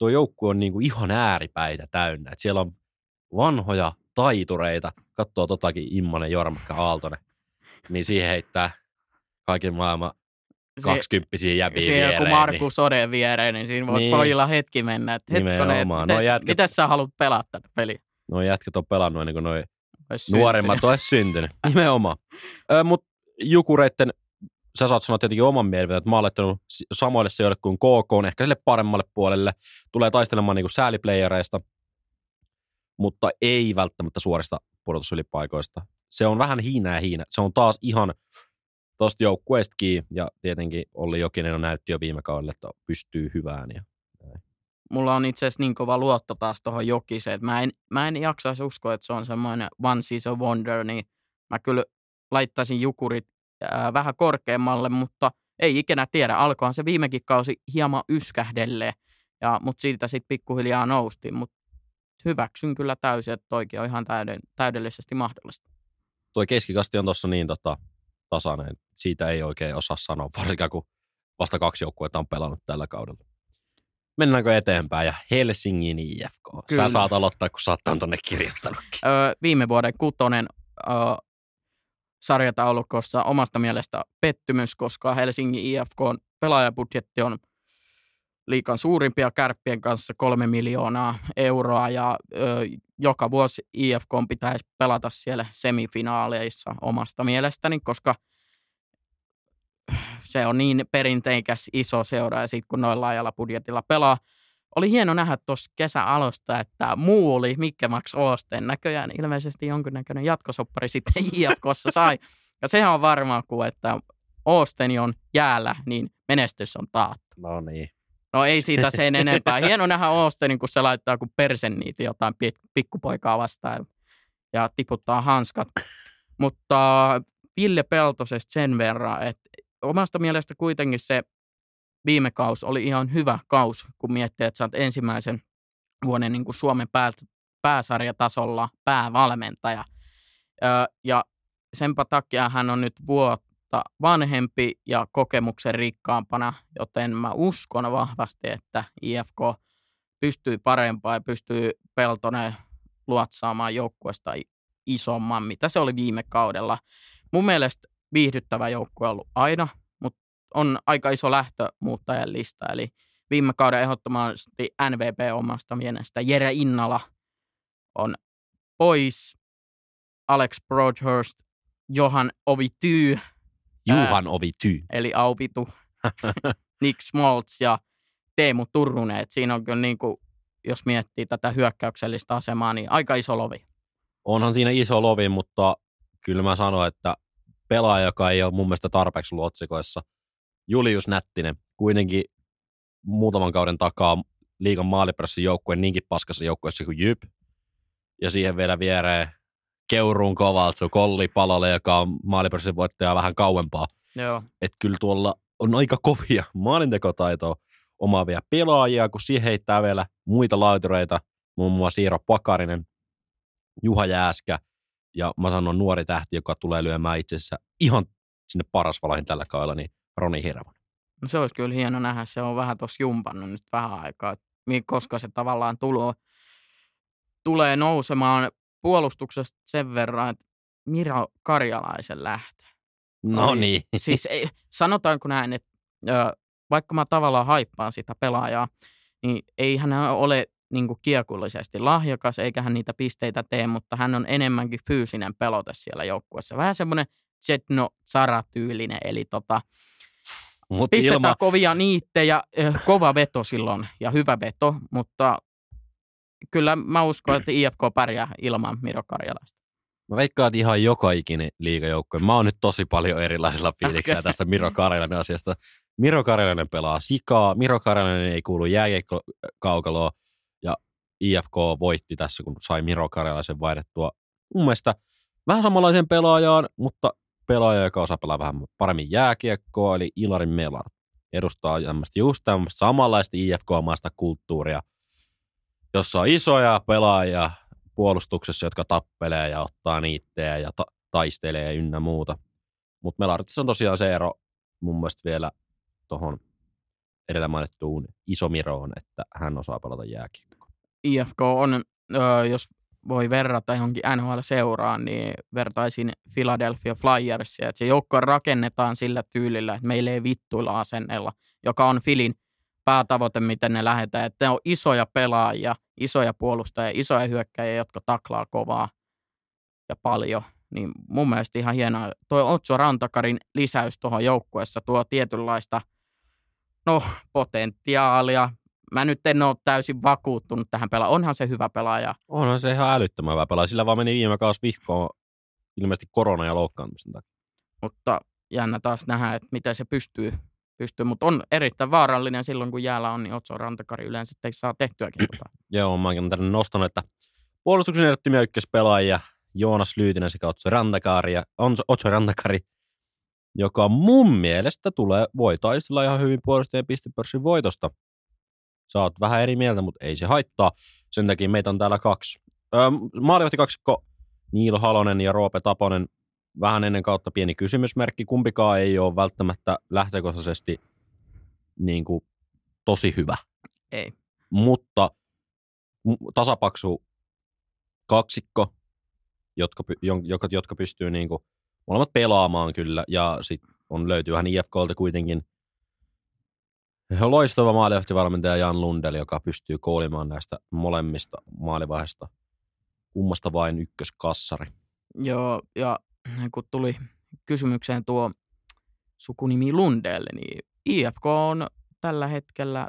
toi joukkue on niinku ihan ääripäitä täynnä. Et siellä on vanhoja taitureita, katsoo totakin Immonen, Jormakka, Aaltonen, niin siihen heittää kaiken maailman kaksikymppisiä jäbiä Siinä viereen. kun Markus Odeen viereen, niin siinä voi Niin. niin. pojilla hetki mennä. Että hetkonen, miten, No jätkät- miten sä haluat pelata tätä peliä? Niin, no jätkät on pelannut ennen kuin noi Ois nuoremmat olisi syntynyt. Nimenomaan. Mutta Jukureitten, sä saat sanoa tietenkin oman mielipiteen, että mä oon laittanut samoille sijoille kuin KK, ehkä sille paremmalle puolelle. Tulee taistelemaan niinku sääliplayereista, mutta ei välttämättä suorista pudotusylipaikoista. Se on vähän hiinää hiinä. Se on taas ihan tuosta joukkueesta kiinni, ja tietenkin Olli Jokinen on näytti jo viime kaudella, että pystyy hyvään. Ja mulla on itse asiassa niin kova luotto taas tuohon Jokiseen, että mä en, mä en jaksaisi uskoa, että se on semmoinen one season wonder, niin mä kyllä laittaisin Jukurit ää, vähän korkeammalle, mutta ei ikinä tiedä. Alkohan se viimekin kausi hieman yskähdelleen. Ja, mutta siitä sitten pikkuhiljaa noustiin, mutta hyväksyn kyllä täysin, että toikin on ihan täyden, täydellisesti mahdollista. Tuo keskikasti on tuossa niin tota, tasainen, siitä ei oikein osaa sanoa, varsinkaan kun vasta kaksi joukkuetta on pelannut tällä kaudella. Mennäänkö eteenpäin ja Helsingin IFK. Kyllä. Sä saat aloittaa, kun sä oot tonne kirjoittanutkin. Öö, viime vuoden kutonen öö, sarjataulukossa omasta mielestä pettymys, koska Helsingin IFK on pelaajabudjetti on liikan suurimpia kärppien kanssa kolme miljoonaa euroa ja ö, joka vuosi IFK pitäisi pelata siellä semifinaaleissa omasta mielestäni, koska se on niin perinteikäs iso seura ja sitten kun noilla laajalla budjetilla pelaa. Oli hieno nähdä tuossa kesäalosta, että muu oli Mikke Max Oosten näköjään ilmeisesti jonkinnäköinen jatkosoppari sitten IFKssa sai. Ja sehän on varmaa, kun että Oosteni on jäällä, niin menestys on taattu. No niin. No ei siitä sen enempää. Hieno nähdä Oostenin, kun se laittaa kuin persen niitä jotain pikkupoikaa vastaan ja tiputtaa hanskat. Mutta Ville Peltosesta sen verran, että omasta mielestä kuitenkin se viime kaus oli ihan hyvä kaus, kun miettii, että sä oot ensimmäisen vuoden niin kuin Suomen pää, pääsarjatasolla päävalmentaja. ja senpä takia hän on nyt vuotta vanhempi ja kokemuksen rikkaampana, joten mä uskon vahvasti, että IFK pystyy parempaan ja pystyy Peltonen luotsaamaan joukkueesta isomman, mitä se oli viime kaudella. Mun mielestä viihdyttävä joukkue ollut aina, on aika iso lähtö muuttajan lista. Eli viime kauden ehdottomasti NVP omasta mielestä. Jere Innala on pois. Alex Broadhurst, Johan Ovityy. Juhan Ovityy. Eli Aupitu. Nick Smoltz ja Teemu Turunen. Et siinä on kyllä niin kuin, jos miettii tätä hyökkäyksellistä asemaa, niin aika iso lovi. Onhan siinä iso lovi, mutta kyllä mä sanoin, että pelaaja, joka ei ole mun mielestä tarpeeksi ollut otsikoissa. Julius Nättinen, kuitenkin muutaman kauden takaa liikan maalipressin joukkueen niinkin paskassa joukkueessa kuin Jyp. Ja siihen vielä viereen Keuruun Kovaltsu, Kolli Palolle, joka on maalipressin voittaja vähän kauempaa. Joo. Että kyllä tuolla on aika kovia maalintekotaitoa omaavia pelaajia, kun siihen heittää vielä muita laitureita, muun muassa Siiro Pakarinen, Juha Jääskä – ja mä sanon nuori tähti, joka tulee lyömään itsessä ihan sinne paras valahin tällä kaudella, niin Roni Hirvon. No se olisi kyllä hieno nähdä, se on vähän tuossa jumpannut nyt vähän aikaa, koska se tavallaan tulo, tulee nousemaan puolustuksesta sen verran, että Miro Karjalaisen lähtö. No niin. Siis ei, sanotaanko näin, että vaikka mä tavallaan haippaan sitä pelaajaa, niin ei hän ole niin kuin kiekollisesti lahjakas, eikä hän niitä pisteitä tee, mutta hän on enemmänkin fyysinen pelote siellä joukkueessa. Vähän semmoinen Zetno Zara-tyylinen, eli tota, Mut pistetään ilma... kovia niittejä, kova veto silloin ja hyvä veto, mutta kyllä mä uskon, että IFK pärjää ilman Miro Karjalaista. Mä veikkaan, että ihan joka ikinen liigajoukkue. Mä oon nyt tosi paljon erilaisilla fiiliksillä okay. tästä Miro Karjalainen asiasta. Miro Karjalainen pelaa sikaa, Miro Karjalainen ei kuulu jääkiekko-kaukaloon, IFK voitti tässä, kun sai Miro Karjalaisen vaihdettua mun mielestä vähän samanlaisen pelaajaan, mutta pelaaja, joka osaa pelaa vähän paremmin jääkiekkoa, eli Ilarin Melar. Edustaa tämmöistä just tämmöistä samanlaista IFK-maista kulttuuria, jossa on isoja pelaajia puolustuksessa, jotka tappelee ja ottaa niittejä ja ta- taistelee ynnä muuta. Mutta Melartissa on tosiaan se ero mun mielestä vielä tuohon edellä mainittuun Isomiroon, että hän osaa pelata jääkiekkoa. IFK on, jos voi verrata johonkin NHL-seuraan, niin vertaisin Philadelphia Flyersia, että se joukko rakennetaan sillä tyylillä, että meillä ei vittuilla asennella, joka on Filin päätavoite, miten ne lähdetään. Että ne on isoja pelaajia, isoja puolustajia, isoja hyökkäjiä, jotka taklaa kovaa ja paljon. Niin mun mielestä ihan hienoa. Tuo Otso Rantakarin lisäys tuohon joukkueessa tuo tietynlaista no, potentiaalia, mä nyt en ole täysin vakuuttunut tähän pelaamaan. Onhan se hyvä pelaaja. Onhan se ihan älyttömän hyvä pelaaja. Sillä vaan meni viime kausi vihkoon ilmeisesti korona- ja loukkaantumisen takia. Mutta jännä taas nähdä, että miten se pystyy. pystyy. Mutta on erittäin vaarallinen silloin, kun jäällä on, niin Otso Rantakari yleensä ei saa tehtyäkin. Joo, mä oon tänne nostanut, että puolustuksen ehdottomia ykköspelaajia Joonas Lyytinen sekä Otso Rantakari, ja Otso Rantakari joka mun mielestä tulee, voi taistella ihan hyvin puolustajien pistepörssin voitosta Sä oot vähän eri mieltä, mutta ei se haittaa. Sen takia meitä on täällä kaksi. Öö, maalivahti kaksikko Niilo Halonen ja Roope Taponen. Vähän ennen kautta pieni kysymysmerkki. Kumpikaan ei ole välttämättä lähtökohtaisesti niin kuin, tosi hyvä. Ei. Mutta tasapaksu kaksikko, jotka, jotka, jotka pystyy niin kuin, molemmat pelaamaan kyllä. Ja sitten on löytyy vähän IFKlta kuitenkin loistava maalivahtivalmentaja Jan Lundell, joka pystyy koolimaan näistä molemmista maalivaiheista. Kummasta vain ykköskassari. Joo, ja kun tuli kysymykseen tuo sukunimi Lundell, niin IFK on tällä hetkellä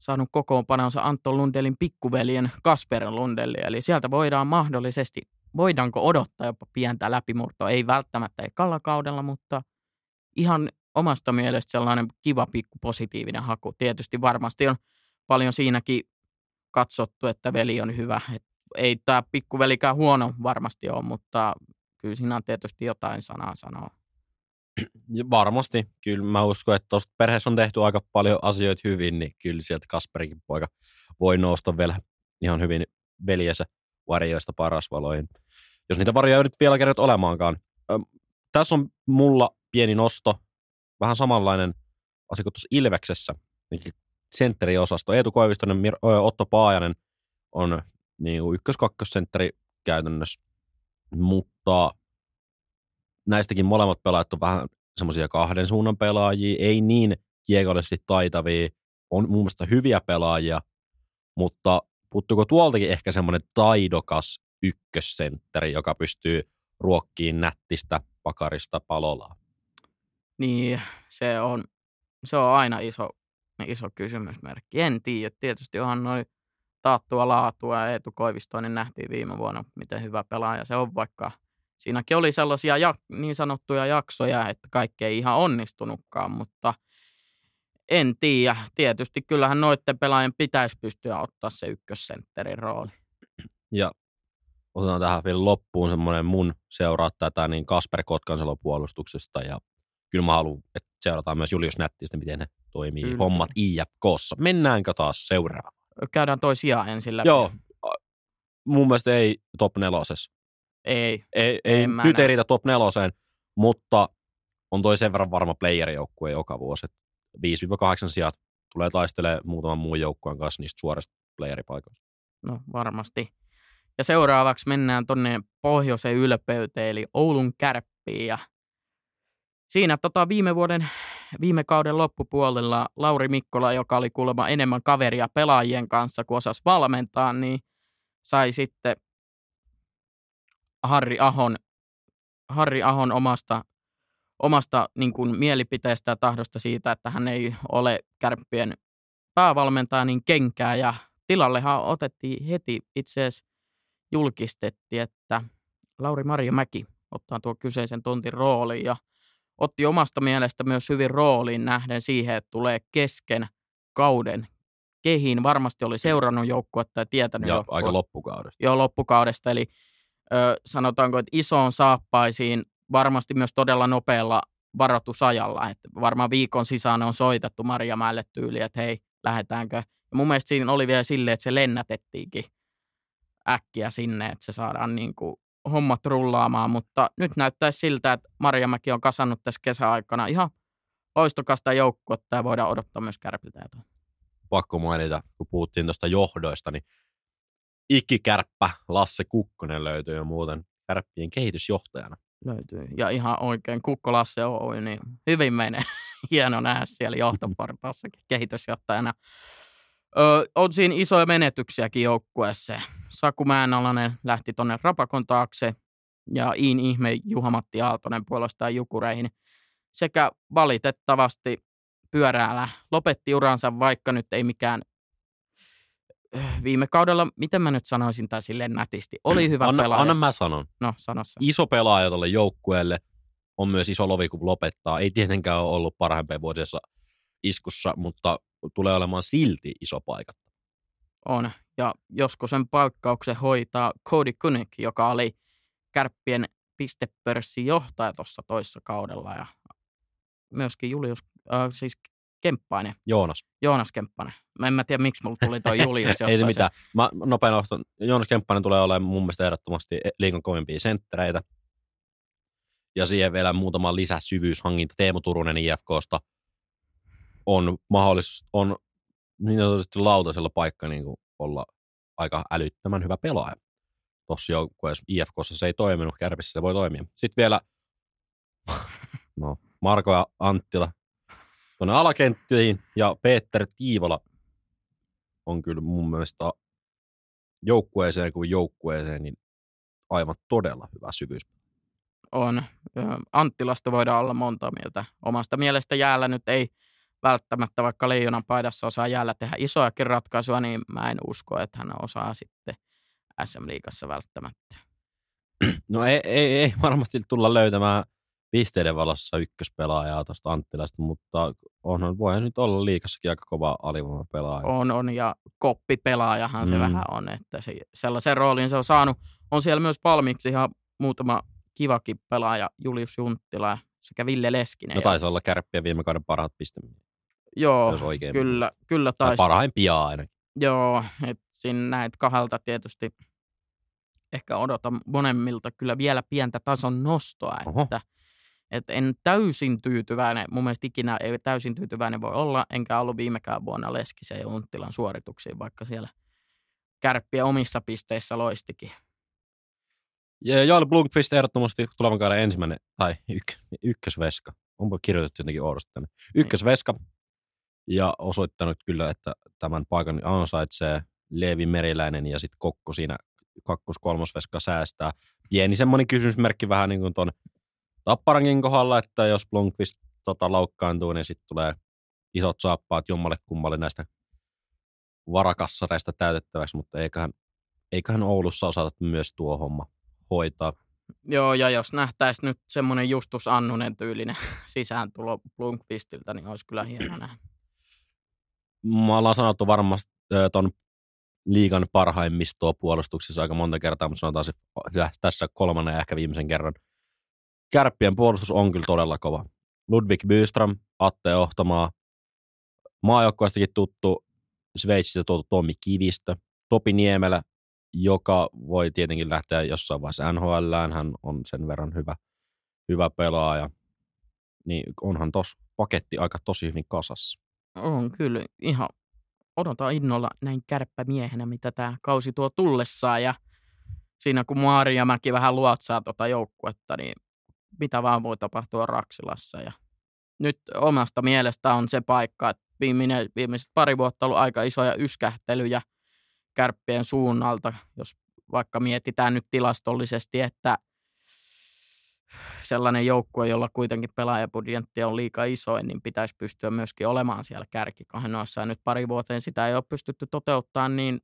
saanut kokoonpanonsa Anton Lundelin pikkuveljen Kasper Lundelli, eli sieltä voidaan mahdollisesti, voidaanko odottaa jopa pientä läpimurtoa, ei välttämättä ekalla kaudella, mutta ihan omasta mielestä sellainen kiva pikku positiivinen haku. Tietysti varmasti on paljon siinäkin katsottu, että veli on hyvä. Et ei tämä pikkuvelikään huono varmasti ole, mutta kyllä siinä on tietysti jotain sanaa sanoa. Varmasti. Kyllä mä uskon, että tuosta perheessä on tehty aika paljon asioita hyvin, niin kyllä sieltä Kasperikin poika voi nousta vielä ihan hyvin veljensä varjoista paras valoihin. Jos niitä varjoja nyt vielä kerrot olemaankaan. Tässä on mulla pieni nosto vähän samanlainen asia kuin tuossa Ilveksessä, sentteriosasto. Eetu Koivistonen, Otto Paajanen on niin kuin ykkös-kakkosentteri käytännössä, mutta näistäkin molemmat pelaajat on vähän semmoisia kahden suunnan pelaajia, ei niin kiekollisesti taitavia, on mun mielestä hyviä pelaajia, mutta puuttuuko tuoltakin ehkä semmoinen taidokas ykkössentteri, joka pystyy ruokkiin nättistä pakarista palolaa? Niin, se on, se on aina iso, iso kysymysmerkki. En tiedä. Tietysti onhan noin taattua laatua ja Eetu Koivistoinen nähtiin viime vuonna, miten hyvä pelaaja se on, vaikka siinäkin oli sellaisia jak, niin sanottuja jaksoja, että kaikki ei ihan onnistunutkaan, mutta en tiedä. Tietysti kyllähän noiden pelaajien pitäisi pystyä ottaa se ykkössentterin rooli. Ja otetaan tähän vielä loppuun semmoinen mun seuraa tätä niin Kasper Kotkansalo puolustuksesta ja kyllä mä haluan, että seurataan myös Julius Nättistä, miten ne toimii kyllä. hommat IFKssa. Mennäänkö taas seuraavaan? Käydään toisiaan ensin läpi. Joo, mun mielestä ei top nelosessa. Ei. Ei, ei nyt ei riitä top neloseen, mutta on toi sen verran varma playerijoukkue joka vuosi. 5-8 sijat tulee taistelemaan muutaman muun joukkueen kanssa niistä suorista playeripaikoista. No varmasti. Ja seuraavaksi mennään tonne pohjoisen ylpeyteen, eli Oulun kärppiin. Ja siinä tota viime vuoden, viime kauden loppupuolella Lauri Mikkola, joka oli kuulemma enemmän kaveria pelaajien kanssa kuin osasi valmentaa, niin sai sitten Harri Ahon, Harri Ahon omasta, omasta niin kuin mielipiteestä ja tahdosta siitä, että hän ei ole kärppien päävalmentaja, niin kenkää. Ja tilallehan otettiin heti itse asiassa julkistettiin, että Lauri Maria Mäki ottaa tuo kyseisen tontin roolin ja otti omasta mielestä myös hyvin rooliin nähden siihen, että tulee kesken kauden kehiin. Varmasti oli seurannut joukkuetta ja tietänyt ja aika loppukaudesta. Joo, loppukaudesta. Eli ö, sanotaanko, että isoon saappaisiin varmasti myös todella nopealla varoitusajalla. Että varmaan viikon sisään on soitettu Marjamäelle tyyli, että hei, lähdetäänkö. Ja mun mielestä siinä oli vielä silleen, että se lennätettiinkin äkkiä sinne, että se saadaan niin kuin hommat rullaamaan, mutta nyt näyttäisi siltä, että Marjamäki on kasannut tässä kesäaikana ihan loistokasta joukkuetta ja voidaan odottaa myös kärpiltä Pakko mainita, kun puhuttiin tuosta johdoista, niin ikkikärppä Lasse Kukkonen löytyy jo muuten kärppien kehitysjohtajana. Löytyy. Ja ihan oikein, Kukko Lasse Oy, niin hyvin menee. Hieno nähdä siellä johtoportaassakin kehitysjohtajana. Öö, on siinä isoja menetyksiäkin joukkueessa. Saku Määnalainen lähti tuonne Rapakon taakse ja Iin Ihme Juha-Matti Aaltonen puolestaan Jukureihin. Sekä valitettavasti pyöräällä lopetti uransa, vaikka nyt ei mikään viime kaudella, miten mä nyt sanoisin tai silleen nätisti, oli hyvä anna, pelaaja. Anna mä sanon. No, sano. Iso pelaaja tuolle joukkueelle on myös iso lovi, kun lopettaa. Ei tietenkään ole ollut parhaimpia vuodessa iskussa, mutta tulee olemaan silti iso paikka. On, ja joskus sen paikkauksen hoitaa Cody Kunik, joka oli kärppien pistepörssin johtaja tuossa toissa kaudella, ja myöskin Julius, äh, siis Kemppainen, Joonas. Joonas Kemppainen. Mä en mä tiedä, miksi mulla tuli toi Julius. Ei se mitään. Mä nopein nostan. Joonas Kemppainen tulee olemaan mun mielestä ehdottomasti liikan kovimpia senttereitä. Ja siihen vielä muutama lisäsyvyyshankinta. Teemu Turunen IFKsta on mahdollisuus, on niin sanotusti lautasella paikka niin kuin olla aika älyttömän hyvä pelaaja. Tuossa joukkueessa IFKssa se ei toiminut, Kärpissä se voi toimia. Sitten vielä no, Marko ja Anttila tuonne alakenttiin ja Peter Tiivola on kyllä mun mielestä joukkueeseen kuin joukkueeseen niin aivan todella hyvä syvyys. on. Anttilasta voidaan olla monta mieltä. Omasta mielestä jäällä nyt ei välttämättä, vaikka Leijonan paidassa osaa jäällä tehdä isoakin ratkaisua, niin mä en usko, että hän osaa sitten SM-liigassa välttämättä. No ei, ei, ei varmasti tulla löytämään pisteiden valossa ykköspelaajaa tuosta Anttilasta, mutta onhan, voihan nyt olla liikassakin aika kova alivoimapelaaja. On, on, ja koppipelaajahan se Mm. vähän on, että se, sellaisen roolin se on saanut. On siellä myös valmiiksi ihan muutama kivakin pelaaja, Julius Junttila sekä Ville Leskinen. No taisi olla kärppien viime kauden parhaat pistemiehet, Joo, jos oikein kyllä, kyllä Tai taisi. parhaimpia ainakin. Joo, että siinä näitä kahdelta tietysti ehkä odotan monemmilta kyllä vielä pientä tason nostoa, Oho. että, että en täysin tyytyväinen, mun mielestä ikinä ei täysin tyytyväinen voi olla, enkä ollut viimekään vuonna Leskisen ja Unttilan suorituksiin, vaikka siellä kärppien omissa pisteissä loistikin. Ja Joel Blomqvist ehdottomasti tulevan kauden ensimmäinen, tai yk, ykkösveska. Onpa kirjoitettu jotenkin oudosti tänne. Ykkösveska. Ja osoittanut kyllä, että tämän paikan ansaitsee Leevi Meriläinen ja sitten Kokko siinä kakkos-kolmosveska säästää. Pieni semmoinen kysymysmerkki vähän niin kuin tuon Tapparankin kohdalla, että jos Blomqvist tota, loukkaantuu, niin sitten tulee isot saappaat jommalle kummalle näistä varakassareista täytettäväksi, mutta eiköhän, eiköhän Oulussa osata myös tuo homma hoitaa. Joo, ja jos nähtäisiin nyt semmoinen Justus Annunen tyylinen sisääntulo Blomqvistilta, niin olisi kyllä hieno nähdä. Mä ollaan sanottu varmasti ö, ton liigan parhaimmistoa puolustuksessa aika monta kertaa, mutta sanotaan se tässä kolmannen ja ehkä viimeisen kerran. Kärppien puolustus on kyllä todella kova. Ludwig Byström, Atte Ohtomaa, maajoukkueestakin tuttu Sveitsistä tuotu Tommi Kivistö, Topi Niemelä, joka voi tietenkin lähteä jossain vaiheessa NHLään, hän on sen verran hyvä, hyvä pelaaja. Niin onhan tos paketti aika tosi hyvin kasassa. On kyllä ihan odotan innolla näin kärppämiehenä, mitä tämä kausi tuo tullessaan. Ja siinä kun Maaria Mäki vähän luotsaa tuota joukkuetta, niin mitä vaan voi tapahtua Raksilassa. Ja nyt omasta mielestä on se paikka, että viimeinen, viimeiset pari vuotta on ollut aika isoja yskähtelyjä kärppien suunnalta, jos vaikka mietitään nyt tilastollisesti, että sellainen joukkue, jolla kuitenkin pelaajabudjetti on liika isoin, niin pitäisi pystyä myöskin olemaan siellä kärkikahinoissa. Ja nyt pari vuoteen sitä ei ole pystytty toteuttamaan, niin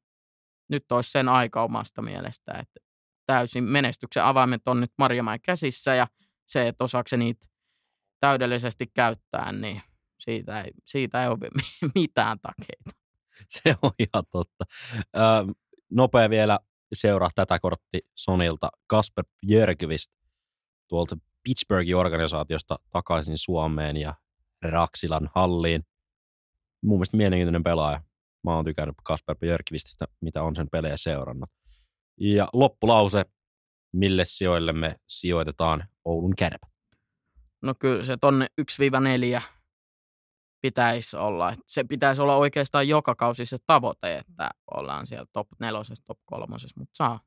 nyt olisi sen aika omasta mielestä, että täysin menestyksen avaimet on nyt Marjamäen käsissä ja se, että osaako niitä täydellisesti käyttää, niin siitä ei, siitä ei ole mitään takeita. Se on ihan totta. Öö, nopea vielä seuraa tätä kortti Sonilta. Kasper Björkvist tuolta Pittsburghin organisaatiosta takaisin Suomeen ja Raksilan halliin. Mun mielestä mielenkiintoinen pelaaja. Mä oon tykännyt Kasper Björkvististä, mitä on sen pelejä seurannut. Ja loppulause, mille sijoille me sijoitetaan Oulun kärpä. No kyllä se tonne 1-4 pitäisi olla. Se pitäisi olla oikeastaan joka kausi se tavoite, että ollaan siellä top nelosessa, top kolmosessa, mutta saa.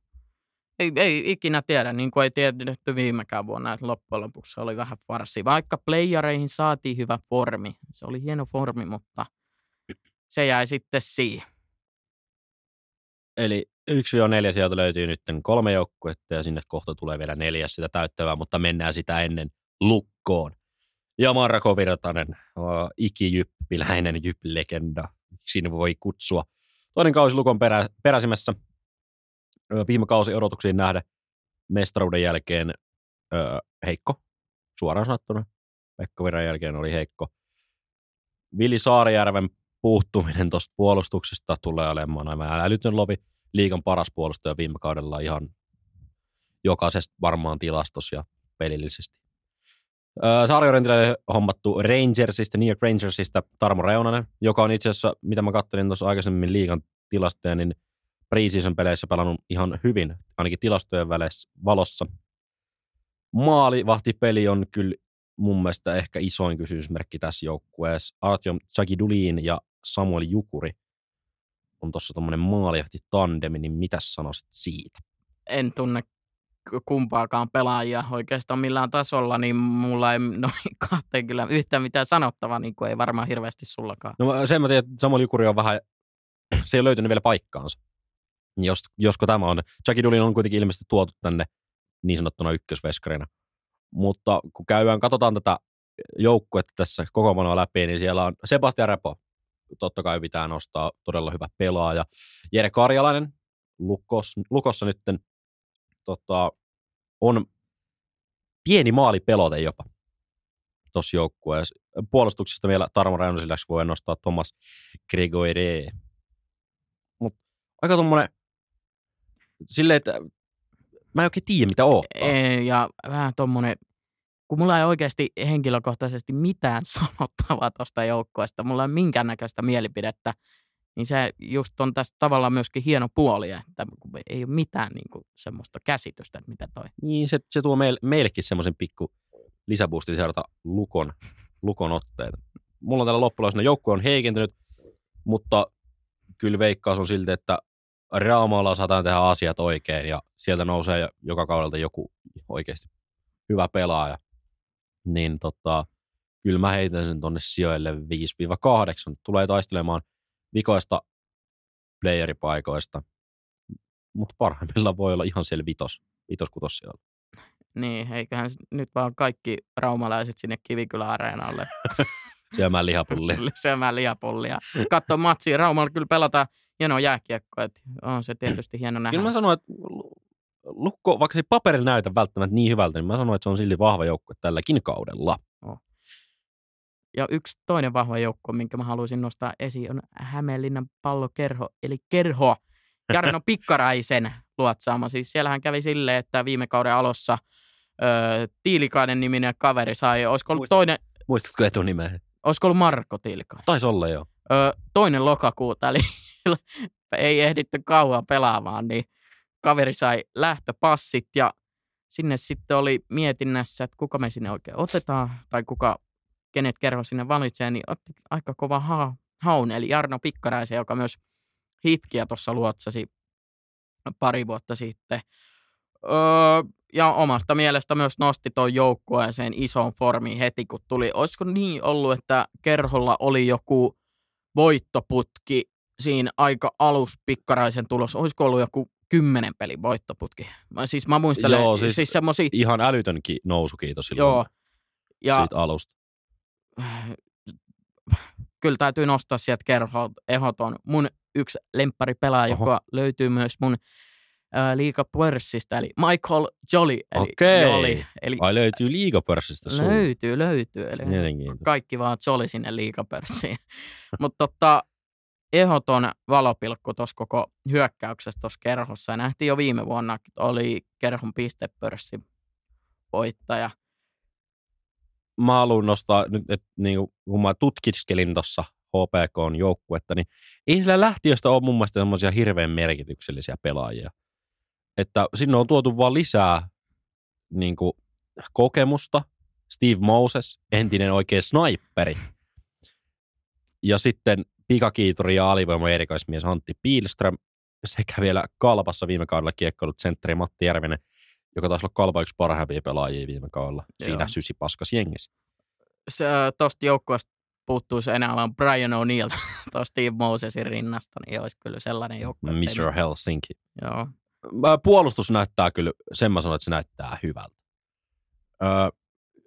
Ei, ei ikinä tiedä, niin kuin ei tiedetty viimekään vuonna, että loppujen lopuksi oli vähän farsi. Vaikka playareihin saatiin hyvä formi, se oli hieno formi, mutta se jäi sitten siihen. Eli 1-4 sieltä löytyy nyt kolme joukkuetta ja sinne kohta tulee vielä neljäs sitä täyttävää, mutta mennään sitä ennen lukkoon. Ja Marko Virtanen, uh, ikijyppiläinen jyp-legenda, siinä voi kutsua. Toinen kausi Lukon perä, peräsimessä. Viime kausi odotuksiin nähdä mestaruuden jälkeen ö, heikko, suoraan sanottuna. Pekka Virran jälkeen oli heikko. Vili Saarijärven puuttuminen tuosta puolustuksesta tulee olemaan aivan älytön lovi. Liikan paras puolustaja viime kaudella ihan jokaisesta varmaan tilastos ja pelillisesti. Sarjorentille hommattu Rangersista, New York Rangersista Tarmo Reunanen, joka on itse asiassa, mitä mä kattelin tuossa aikaisemmin liigan tilastoja, niin preseason peleissä pelannut ihan hyvin, ainakin tilastojen väleissä valossa. Maalivahtipeli on kyllä mun mielestä ehkä isoin kysymysmerkki tässä joukkueessa. Artyom Tsagidulin ja Samuel Jukuri on tuossa tuommoinen maalihti tandemi, niin mitä sanoisit siitä? En tunne kumpaakaan pelaajia oikeastaan millään tasolla, niin mulla ei noin kahteen kyllä yhtään mitään sanottavaa, niin kuin ei varmaan hirveästi sullakaan. No sen mä tiedän, että Samuel Jukuri on vähän, se ei ole löytynyt vielä paikkaansa. Jos, josko tämä on. Jackie Dulin on kuitenkin ilmeisesti tuotu tänne niin sanottuna ykkösveskarina. Mutta kun käydään, katsotaan tätä joukkuetta tässä koko läpi, niin siellä on Sebastian Repo. Totta kai pitää nostaa todella hyvä pelaaja. Jere Karjalainen, Lukos, Lukossa nytten tota, on pieni maalipelote jopa tuossa joukkueessa. Puolustuksesta vielä Tarmo Räynäsen voi nostaa Thomas Gregoire. Mutta aika tuommoinen, silleen, että mä en oikein tiedä, mitä oottaa. Ja vähän tuommoinen, kun mulla ei oikeasti henkilökohtaisesti mitään sanottavaa tuosta joukkueesta, mulla ei minkäännäköistä mielipidettä, niin se just on tässä tavallaan myöskin hieno puoli, että ei ole mitään niin kuin semmoista käsitystä, että mitä toi. Niin, se, se tuo meille, meillekin semmoisen pikku lisäboostin seurata Lukon, Lukon otteita. Mulla on täällä loppulaisena joukkue on heikentynyt, mutta kyllä veikkaus on silti, että Raumalla saadaan tehdä asiat oikein ja sieltä nousee joka kaudelta joku oikeasti hyvä pelaaja. Niin tota, kyllä mä heitän sen tonne sijoille 5-8. Tulee taistelemaan vikoista playeripaikoista, mutta parhaimmillaan voi olla ihan siellä vitos, vitoskutos siellä. Niin, eiköhän nyt vaan kaikki raumalaiset sinne Kivikylä-areenalle. Syömään lihapullia. Syömään lihapullia. Katso matsia. Raumalla kyllä pelataan hienoa jääkiekkoa. On se tietysti hieno nähdä. Kyllä mä sanoin, että Lukko, vaikka se paperilla näytä välttämättä niin hyvältä, niin mä sanoin, että se on silti vahva joukko tälläkin kaudella. Oh. Ja yksi toinen vahva joukko, minkä mä haluaisin nostaa esiin, on Hämeenlinnan pallokerho, eli kerho. Jarno Pikkaraisen luotsaama. Siis siellähän kävi silleen, että viime kauden alussa ö, Tiilikainen niminen kaveri sai, olisiko ollut Muistat, toinen... Muistatko etunimeä? Olisiko ollut Marko Tiilikainen? Taisi olla, joo. Ö, toinen lokakuuta, eli ei ehditty kauan pelaamaan, niin kaveri sai lähtöpassit ja sinne sitten oli mietinnässä, että kuka me sinne oikein otetaan tai kuka, kenet kerho sinne valitsee, niin otti aika kova ha- haun, eli Jarno Pikkaraisen, joka myös hitkiä tuossa luotsasi pari vuotta sitten. Öö, ja omasta mielestä myös nosti tuon joukkueeseen ison formiin heti, kun tuli. Olisiko niin ollut, että Kerholla oli joku voittoputki siinä aika alus pikkaraisen tulos? Olisiko ollut joku kymmenen pelin voittoputki? Mä, siis mä muistelen, Joo, siis, siis semmosia... ihan älytönkin nousu, kiitos silloin Joo. Ja, siitä alusta. Kyllä täytyy nostaa sieltä Kerho ehdoton. Mun yksi lempparipelaaja, Oho. joka löytyy myös mun liigapörssistä, eli Michael Jolly. Eli Okei. Jolly, eli, Ai löytyy liigapörssistä sun. Löytyy, löytyy. Eli kaikki vaan Jolly sinne liigapörssiin. Mutta tota, ehdoton valopilkku tuossa koko hyökkäyksessä tuossa kerhossa. Ja nähtiin jo viime vuonna, oli kerhon pistepörssi voittaja. Mä haluan nostaa nyt, että niinku, kun mä tutkiskelin tuossa HPK joukkuetta, niin ei sillä lähtiöstä ole mun mielestä semmoisia hirveän merkityksellisiä pelaajia. Että sinne on tuotu vaan lisää niin kuin, kokemusta. Steve Moses, entinen oikein sniperi. Ja sitten pikakiituri ja alivoima erikoismies Antti Piilström sekä vielä Kalpassa viime kaudella kiekkoilut sentteri Matti Järvinen, joka taisi olla Kalpa yksi parhaimpia pelaajia viime kaudella Joo. siinä sysipaskas jengissä. Tuosta joukkueesta puuttuisi enää vaan Brian O'Neill tuosta Steve Mosesin rinnasta, niin olisi kyllä sellainen joukkue. Mr. Helsinki. Joo. Puolustus näyttää kyllä, sen mä sanon, että se näyttää hyvältä. Öö,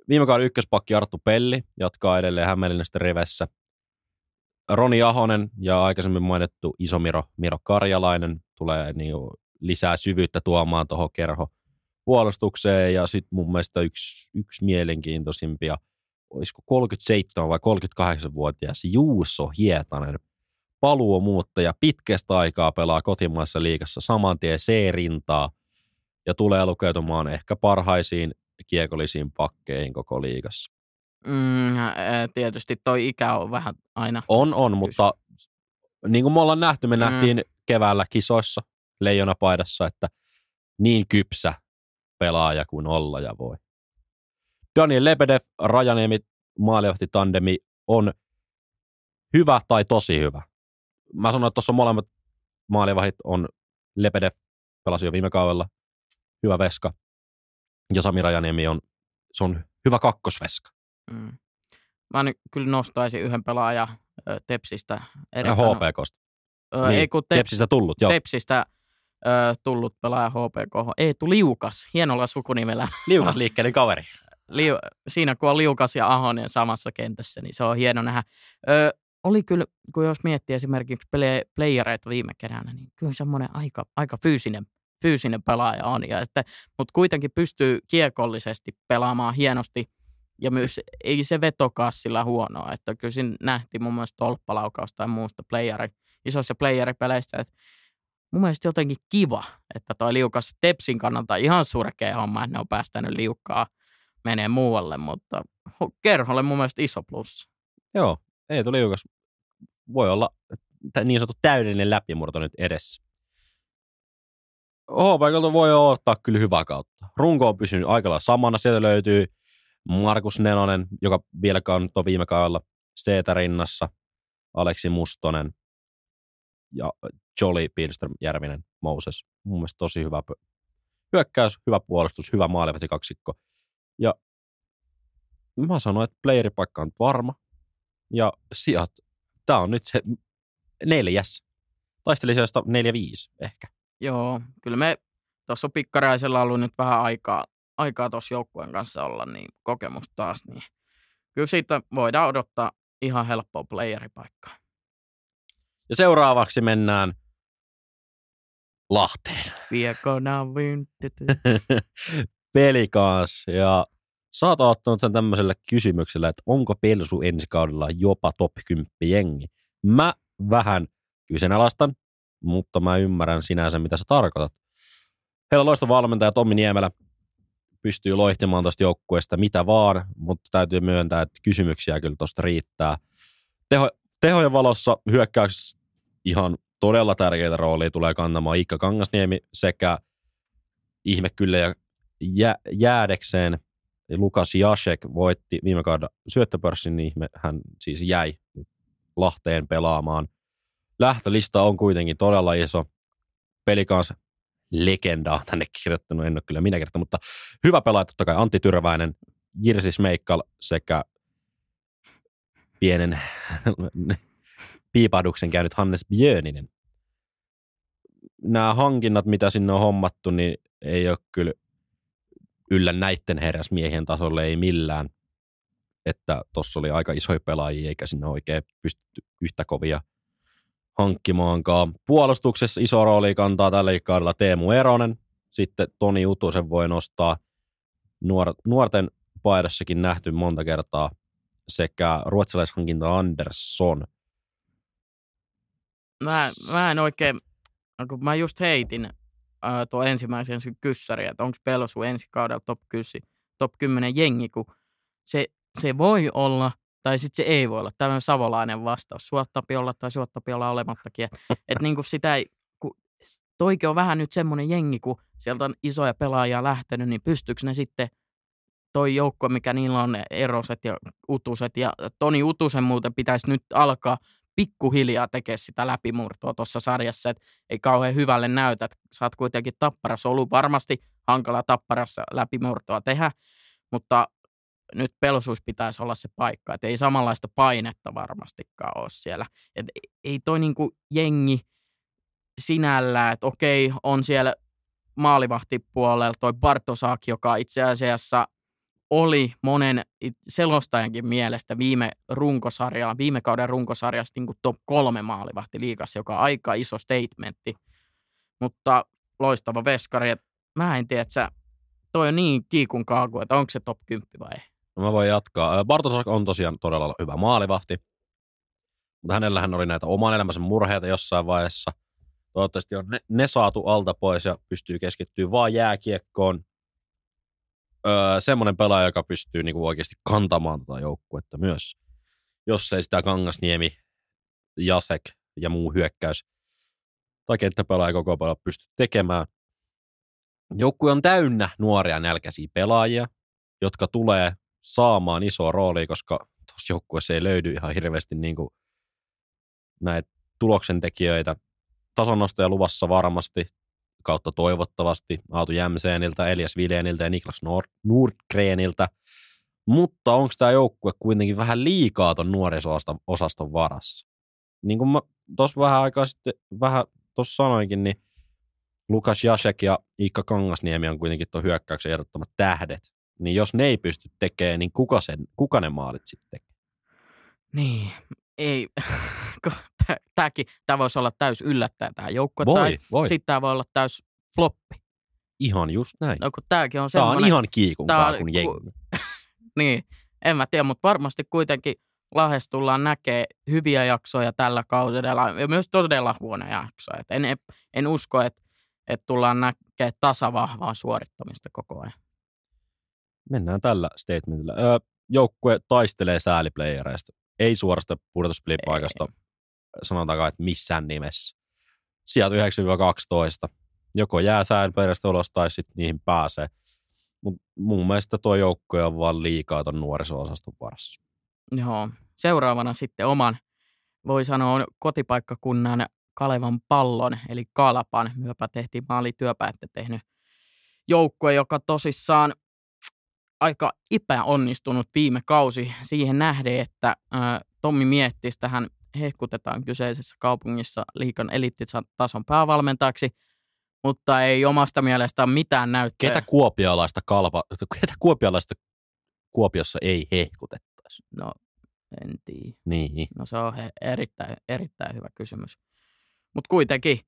viime kauden ykköspakki Arttu Pelli jatkaa edelleen Hämeenlinnasta rivessä. Roni Ahonen ja aikaisemmin mainittu iso Miro, Karjalainen tulee niin lisää syvyyttä tuomaan tuohon kerho puolustukseen ja sitten mun mielestä yksi, yksi mielenkiintoisimpia, olisiko 37 vai 38-vuotias Juuso Hietanen, paluumuuttaja, pitkästä aikaa pelaa kotimaassa liikassa saman tien C-rintaa ja tulee lukeutumaan ehkä parhaisiin kiekollisiin pakkeihin koko liigassa. Mm, tietysti toi ikä on vähän aina. On, on, mutta niin kuin me ollaan nähty, me Mm. nähtiin keväällä kisoissa leijonapaidassa, että niin kypsä pelaaja kuin olla ja voi. Daniel Lebedev, Rajaniemi, maalivahti tandemi on hyvä tai tosi hyvä. Mä sanoin, että tuossa molemmat maalivahdit on Lebedev, pelasi jo viime kaudella, hyvä veska. Ja Sami Rajaniemi on, se on hyvä kakkosveska. Mm. Mä nyt kyllä nostaisin yhden pelaajan Tepsistä. Ja Erik HPKsta. Ö, Niin, ei kun te- Tepsistä tullut, joo. Tepsistä ö, tullut pelaaja HPK. Eetu Liukas, hienolla sukunimellä. Liukas liikkeiden kaveri. Liu, siinä kun on Liukas ja Ahonen samassa kentässä, niin se on hieno nähdä. Ö, oli kyllä, kun jos miettii esimerkiksi play, playereita viime keväänä, niin kyllä semmoinen aika, aika fyysinen, fyysinen pelaaja on. Ja että, mutta kuitenkin pystyy kiekollisesti pelaamaan hienosti ja myös ei se vetokaa sillä huonoa. Että kyllä siinä nähtiin mun mielestä tolppalaukausta ja muusta playeri, isoissa playeripeleissä, että mun mielestä jotenkin kiva, että toi liukas Tepsin kannalta ihan surkea homma, että ne on päästänyt liukkaa menee muualle, mutta ho- kerholle mun mielestä iso plus. Joo, ei tuli liukas. Voi olla niin sanottu täydellinen läpimurto nyt edessä. HPKlta voi ottaa kyllä hyvää kautta. Runko on pysynyt aika samana. Sieltä löytyy Markus Nenonen, joka vielä kantoi viime kaudella Seetä rinnassa, Aleksi Mustonen ja Jolly Pilström Järvinen Moses. Mun mielestä tosi hyvä hyökkäys, hyvä puolustus, hyvä maalivahti kaksikko. Ja mä sanoin, että playeripaikka on varma. Ja sijat, tää on nyt se neljäs. Taistelisi neljä viisi ehkä. Joo, kyllä me tuossa on pikkaraisella ollut nyt vähän aikaa, aikaa tuossa joukkueen kanssa olla, niin kokemus taas, niin kyllä siitä voidaan odottaa ihan helppoa playeripaikkaa. Ja seuraavaksi mennään Lahteen. Viekona. Pelikaas. Ja sä oot ottanut sen tämmöisellä kysymyksellä, että onko Pelsu ensi kaudella jopa top 10 jengi. Mä vähän kyseenalaistan, mutta mä ymmärrän sinänsä, mitä sä tarkoitat. Heillä on loistava valmentaja Tommi Niemelä. Pystyy loihtimaan tuosta joukkueesta mitä vaan, mutta täytyy myöntää, että kysymyksiä kyllä tuosta riittää. Teho, tehojen valossa hyökkäyksessä ihan todella tärkeitä roolia tulee kantamaan Iikka Kangasniemi sekä ihme kyllä ja jä, jäädekseen Lukas Jasek voitti viime kaudella syöttöpörssin, niin ihme, hän siis jäi Lahteen pelaamaan. Lähtölista on kuitenkin todella iso. Pelikans legendaa tänne kirjoittanut, en ole kyllä minä kirjoittanut, mutta hyvä pelaaja totta kai Antti Tyrväinen, Jirsi Smeikkal sekä pienen piipahduksen käynyt Hannes Björninen. Nämä hankinnat, mitä sinne on hommattu, niin ei ole kyllä yllä näitten herrasmiehien tasolle ei millään. Että tuossa oli aika isoja pelaajia, eikä sinne oikein pystytty yhtä kovia hankkimaankaan. Puolustuksessa iso rooli kantaa tällä kaudella Teemu Eronen. Sitten Toni Utusen voi nostaa nuor- nuorten paidassakin nähty monta kertaa sekä ruotsalaishankinta Andersson. Mä, mä en oikein, kun mä just heitin äh, tuo ensimmäisen kyssäri, että onko Pelsu ensi kaudella top, 10, top 10 jengi, kun se, se voi olla, tai sitten se ei voi olla. Tällainen savolainen vastaus. Suottapi olla tai suottapi olla olemattakin. Että et niinku sitä ei, kun toikin on vähän nyt semmoinen jengi, kun sieltä on isoja pelaajia lähtenyt, niin pystyykö ne sitten toi joukko, mikä niillä on, Eroset ja Utuset, ja Toni Utusen muuten pitäisi nyt alkaa pikkuhiljaa tekee sitä läpimurtoa tuossa sarjassa, että ei kauhean hyvälle näytä, että sä oot kuitenkin tapparassa ollut varmasti hankala tapparassa läpimurtoa tehdä, mutta nyt pelsuus pitäisi olla se paikka, että ei samanlaista painetta varmastikaan ole siellä. Et ei toi niinku jengi sinällään, että okei, on siellä maalivahtipuolella toi Bartosak, joka itse asiassa oli monen selostajankin mielestä viime runkosarjalla, viime kauden runkosarjassa niin kuin top kolme maalivahti liigassa, joka on aika iso statementti. Mutta loistava veskari. Mä en tiedä, että toi on niin kiikun kaaku, että onko se top 10 vai ei. No mä voin jatkaa. Bartosak on tosiaan todella hyvä maalivahti, mutta hänellähän oli näitä oman elämänsä murheita jossain vaiheessa. Toivottavasti on ne, ne saatu alta pois ja pystyy keskittyä vaan jääkiekkoon. öö, semmoinen pelaaja, joka pystyy niinku oikeasti kantamaan tätä joukkuetta myös. Jos ei sitä Kangasniemi, Jasek ja muu hyökkäys tai kenttäpelaaja koko paljon pysty tekemään. Joukkue on täynnä nuoria nälkäisiä pelaajia, jotka tulee saamaan isoa roolia, koska tuossa joukkueessa ei löydy ihan hirveästi niin kuin näitä tuloksentekijöitä. Tasonnostoja luvassa varmasti, kautta toivottavasti, Aatu Jämseeniltä, Elias Vileniltä ja Niklas Nord- Nordgreniltä. Mutta onko tämä joukkue kuitenkin vähän liikaa ton nuorisosaston varassa? Niin kuin mä tuossa vähän aikaa sitten vähän tuossa sanoinkin, niin Lukas Jasek ja Iikka Kangasniemi on kuitenkin tuon hyökkäyksen ehdottomat tähdet. Niin jos ne ei pysty tekemään, niin kuka, sen, kuka ne maalit sitten tekee? Niin, ei. Tämäkin, tämä voisi olla täys yllättäen tämä joukkue. Voi, tai voi. sitten tämä voi olla täys floppi. Ihan just näin. No kun tämäkin on Tämä on ihan kiikun tää on- kaakun ku- jengi. Niin, en mä tiedä, mutta varmasti kuitenkin Lahdessa tullaan näkee hyviä jaksoja tällä kaudella ja myös todella huonoja jaksoja. Et en, en usko, että et tullaan näkee tasavahvaa suorittamista koko ajan. Mennään tällä statementilla. Öö, joukkue taistelee sääliplayereista. Ei suorasta pudotuspelipaikasta, sanotaanko, että missään nimessä. Sieltä 9-12. Joko jää sääliplayereista ulos tai sitten niihin pääsee. Mutta mun mielestä tuo joukkue on vaan liikaa ton nuoriso-osaston varassa. Joo. Seuraavana sitten oman, voi sanoa, kotipaikkakunnan Kalevan pallon, eli Kalpan. Myöpä tehtiin maalityöpäättä tehnyt joukkue, joka tosissaan aika epäonnistunut viime kausi siihen nähden, että Tommi Miettistä tähän hehkutetaan kyseisessä kaupungissa liikan eliittitason päävalmentajaksi, mutta ei omasta mielestään mitään näyttöä. Ketä kuopialaista kalpa, ketä kuopialaista Kuopiossa ei hehkutettaisi? No, en tiedä. Niin. No se on he, erittäin, erittäin hyvä kysymys. Mutta kuitenkin,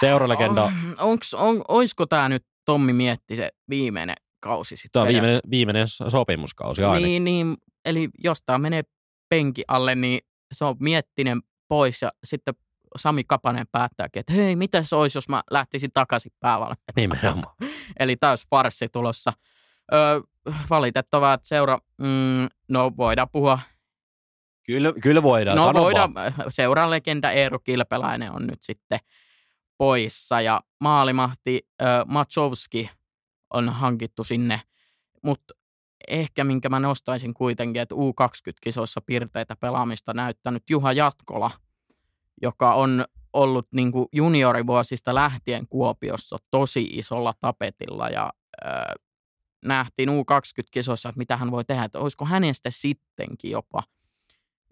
Seuralegenda, onks, on, oisko tämä nyt Tommi Mietti se viimeinen kausi sitten tämä on viimeinen, viimeinen sopimuskausi aina. Niin, niin, eli jos tämä menee penki alle, niin se on Miettinen pois ja sitten Sami Kapanen päättääkin, että hei, mitä se olisi, jos mä lähtisin takaisin päävalmentajaksi. Nimenomaan. Eli täys farssi tulossa. Öö, valitettavaa, että seura, mm, no voidaan puhua Kyllä, kyllä voidaan, No voidaan, seuran legenda Eero Kilpeläinen on nyt sitten poissa ja maalimahti äh, Matsovski on hankittu sinne, mutta ehkä minkä mä nostaisin kuitenkin, että U20-kisoissa pirteitä pelaamista näyttänyt Juha Jatkola, joka on ollut niin kuin juniorivuosista lähtien Kuopiossa tosi isolla tapetilla ja äh, nähtiin U20-kisoissa, että mitä hän voi tehdä, että olisiko hänestä sittenkin jopa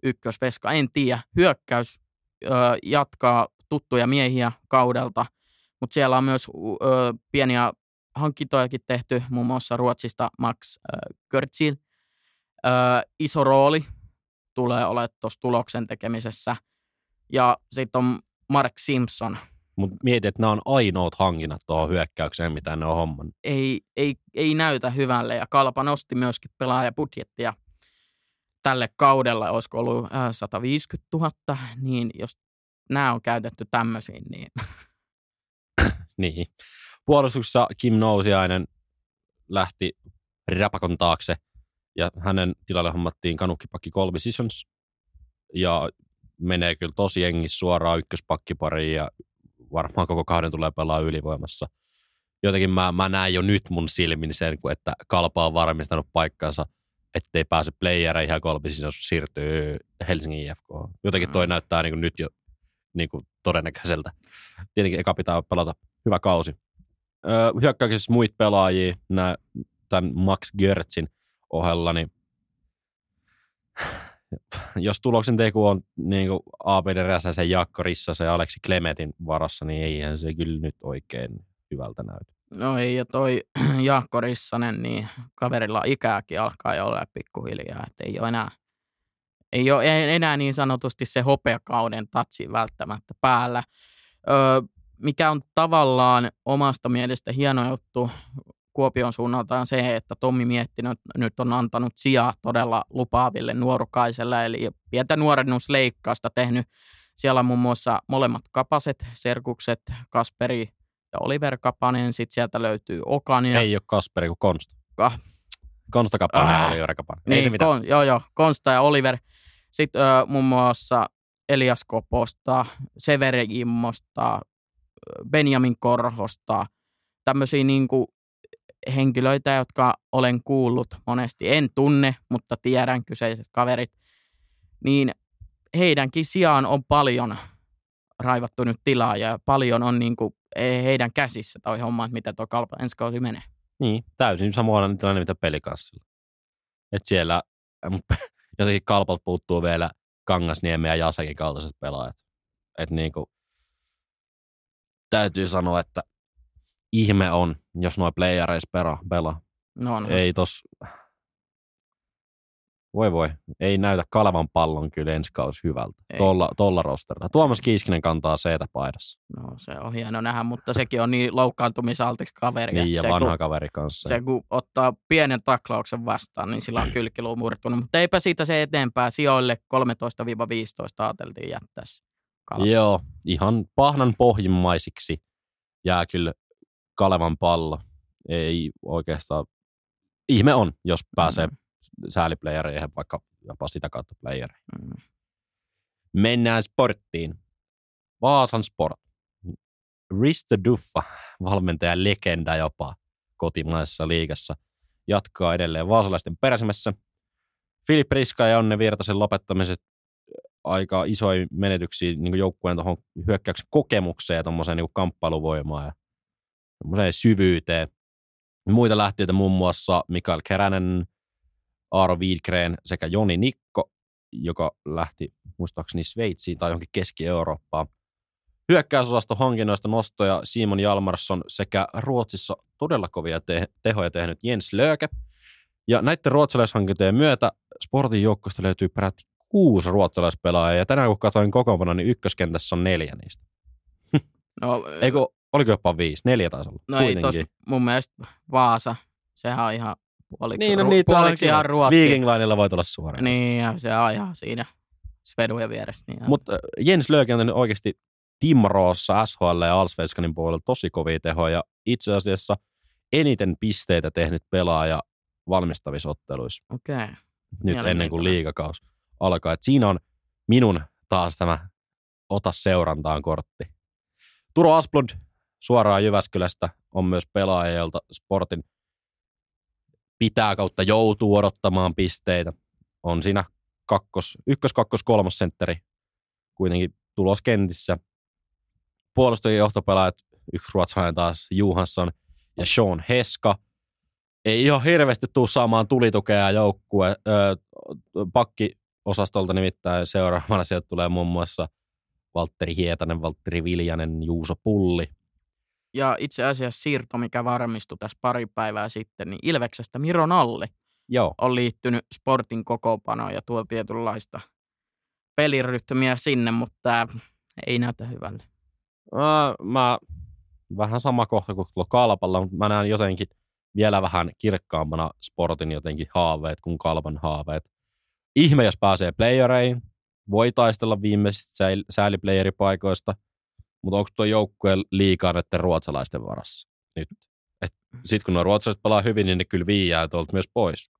ykkösveska, en tiedä. Hyökkäys ö, jatkaa tuttuja miehiä kaudelta, mutta siellä on myös ö, pieniä hankintojakin tehty, muun muassa Ruotsista Max ö, Görtsil. Ö, iso rooli tulee olemaan tuossa tuloksen tekemisessä. Ja sitten on Mark Simpson. Mutta mietit, että nämä on ainoat hankinnat tuohon hyökkäykseen, mitä ne on hommannut. Ei, ei, ei näytä hyvälle ja Kalpa nosti myöskin pelaajabudjettia tälle kaudella, olisiko ollut äh, 150 000, niin jos nämä on käytetty tämmöisiin, niin Niin. Puolustuksessa Kim Nousiainen lähti Rapakon taakse ja hänen tilalle hommattiin kanukkipakki Colby Sissons ja menee kyllä tosi jengissä suoraan ykköspakkipariin ja varmaan koko kahden tulee pelaa ylivoimassa. Jotenkin mä, mä näen jo nyt mun silmin sen, että Kalpa on varmistanut paikkansa, ettei pääse playereihin ja Colby Sissons siirtyy Helsingin IFK. Jotenkin toi Mm. näyttää niin nyt jo niin kuin todennäköiseltä. Tietenkin eka pitää pelata hyvä kausi. Öö, hyökkäyksessä muita pelaajia nää, tämän Max Gertzin ohella, niin jos tuloksen teku on niin kuin A.P. Räsäsen, Jaakko Rissasen ja Aleksi Klemetin varassa, niin eihän se kyllä nyt oikein hyvältä näytä. no ei, ja toi Jaakko Rissanen, niin kaverilla ikääkin alkaa jo olla pikkuhiljaa, että ei ole enää, ei ole enää niin sanotusti se hopeakauden tatsi välttämättä päällä. Öö, mikä on tavallaan omasta mielestä hieno juttu Kuopion suunnalta on se, että Tommi Miettinen nyt on antanut sijaa todella lupaaville nuorukaiselle, eli pientä nuorennusleikkausta tehnyt. Siellä on muun muassa molemmat kapaset, serkukset, Kasperi ja Oliver Kapanen. Sitten sieltä löytyy Okania. Ei ole Kasperi kuin Konsta. Ah. Konsta Kapanen Ah. ja Oliver Kapanen. Ei Niin, se mitään. Kon, joo, joo, Konsta ja Oliver. Sitten ö, muun muassa Elias Koposta, Severi Immosta, Benjamin Korhosta, tämmöisiä niin kuin henkilöitä, jotka olen kuullut monesti. En tunne, mutta tiedän kyseiset kaverit. Niin heidänkin sijaan on paljon raivattu nyt tilaa ja paljon on niin kuin heidän käsissä toi homma, että miten tuo kalpa ensi kausi menee. Niin, täysin samoin tilanne mitä pelikanssilla. Et siellä jotenkin kalpalta puuttuu vielä Kangasniemen ja Jasakin kaltaiset pelaajat. Et niinku, täytyy sanoa, että ihme on, jos nuo playereissa pelaa. pelaa. No on Ei tos, voi voi, ei näytä Kalevan pallon kyllä ensi kausi hyvältä. Ei. Tolla, tolla rosterilla. Tuomas Kiiskinen kantaa seetä paidassa. No se on hieno nähdä, mutta sekin on niin loukkaantumisaltis kaveri. Niin, että ja se, vanha kun, kaveri kanssa. se kun ottaa pienen taklauksen vastaan, niin sillä on kylkiluu murtunut. Mutta eipä siitä se eteenpäin. Sijoille 13-15 ajateltiin jättää se. Kalpa. Joo, ihan pahnan pohjimmaisiksi jää kyllä Kalevan pallo. Ei oikeastaan, ihme on, jos pääsee Mm, sääliplayereihin, vaikka jopa sitä kautta playereihin. mm. Mennään sporttiin. Vaasan Sport. Risto Duffa, valmentaja legenda jopa kotimaisessa liigassa, jatkaa edelleen vaasalaisten peräsimessä. Filip Riska ja Onne Virtasen lopettamiset aika isoja menetyksiä niin joukkueen tuohon hyökkäyksen kokemukseen ja tuommoiseen niin kamppailuvoimaan ja syvyyteen. Muita lähtiöitä muun muassa Mikael Keränen, Aaro Wiedgren sekä Joni Nikko, joka lähti muistaakseni Sveitsiin tai johonkin Keski-Eurooppaan. Hyökkäysosasto hankinnoista nostoja Simon Jalmarsson sekä Ruotsissa todella kovia te- tehoja tehnyt Jens Löke. Ja näiden ruotsalaishankintojen myötä Sportin joukkosta löytyy peräti kuusi ruotsalaispelaajaa, ja tänään kun katsoin kokoonpano, niin ykköskentässä on neljä niistä. No, Eikö, oliko jopa viisi? Neljä taisi olla. no ei Kuitenkin. tos, mun mielestä Vaasa, sehän on ihan puoliksi, Niin, no niitä puoliksi ihan Ruotsi. Viking Linella voi tulla suoraan. Niin, ja se on ihan siinä Svedujen vieressä. Niin Mutta Jens Löke on tehnyt oikeasti Timroossa, SHL ja Allsvenskanin puolella tosi kovia tehoja. Itse asiassa eniten pisteitä tehnyt pelaaja valmistavissa otteluissa Okei. Okay. nyt ennen kuin Mielenkiintoinen. Alkaa. Et siinä on minun taas tämä ota seurantaan kortti. Turo Asplund suoraan Jyväskylästä on myös pelaaja, jolta sportin pitää kautta joutuu odottamaan pisteitä. On siinä kakkos, ykkös, kakkos, kolmas sentteri kuitenkin tuloskentissä. Puolustajien johtopelaajat, yksi ruotsalainen taas Johansson ja Sean Heska. Ei ihan hirveästi tuu saamaan tulitukea joukkue. Ö, pakkiosastolta nimittäin seuraavana sieltä tulee muun muassa Valtteri Hietanen, Valtteri Viljanen, Juuso Pulli. Ja itse asiassa siirto, mikä varmistui tässä pari päivää sitten, niin Ilveksestä Miro Nalli Joo, on liittynyt sportin kokoonpanoon ja tuo tietynlaista pelirytmiä sinne, mutta tämä ei näytä hyvälle. Mä, mä vähän sama kohta kuin tuolla kalpalla, mutta mä näen jotenkin vielä vähän kirkkaampana sportin jotenkin haaveet kuin kalpan haaveet. Ihme, jos pääsee playereihin, voi taistella viimeisistä sääliplayeripaikoista, mutta onko tuo joukkue liikaa näiden ruotsalaisten varassa nyt? Sitten kun nuo ruotsalaiset pelaa hyvin, niin ne kyllä viiää tuolta myös pois.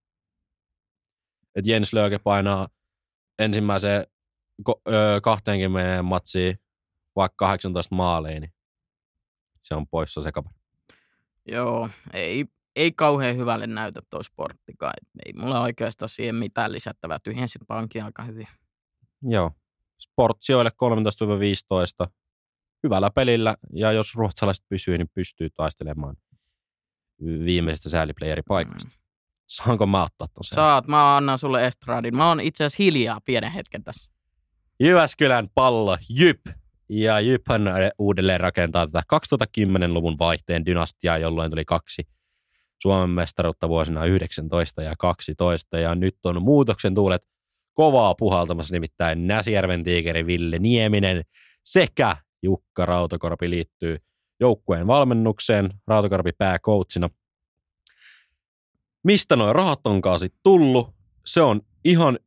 Et Jens Löke painaa ensimmäiseen ko- öö, 20 matsiin vaikka 18 maaliin, niin se on poissa se kaveri. Joo, ei, ei kauhean hyvälle näytä tuo sporttikaan. Ei mulla oikeastaan siihen mitään lisättävää. Tyhjensit pankin aika hyvin. Joo. Sport sijoille 13-15. Hyvällä pelillä, ja jos ruotsalaiset pysyy, niin pystyy taistelemaan viimeisestä sääliplayeripaikasta. Saanko mä ottaa ton? Saat, mä annan sulle estradin. Mä oon itse asiassa hiljaa pienen hetken tässä. Jyväskylän pallo, Jyp. Ja Jyphän uudelleen rakentaa tätä 2010-luvun vaihteen dynastiaa, jolloin tuli kaksi Suomen mestaruutta vuosina 19 ja 12. Ja nyt on muutoksen tuulet kovaa puhaltamassa, nimittäin Näsijärven tiikeri Ville Nieminen sekä Jukka Rautakorpi liittyy joukkueen valmennukseen, Rautakorpi pääkoutsina. Mistä noin rahat onkaan sitten tullut? Se on ihan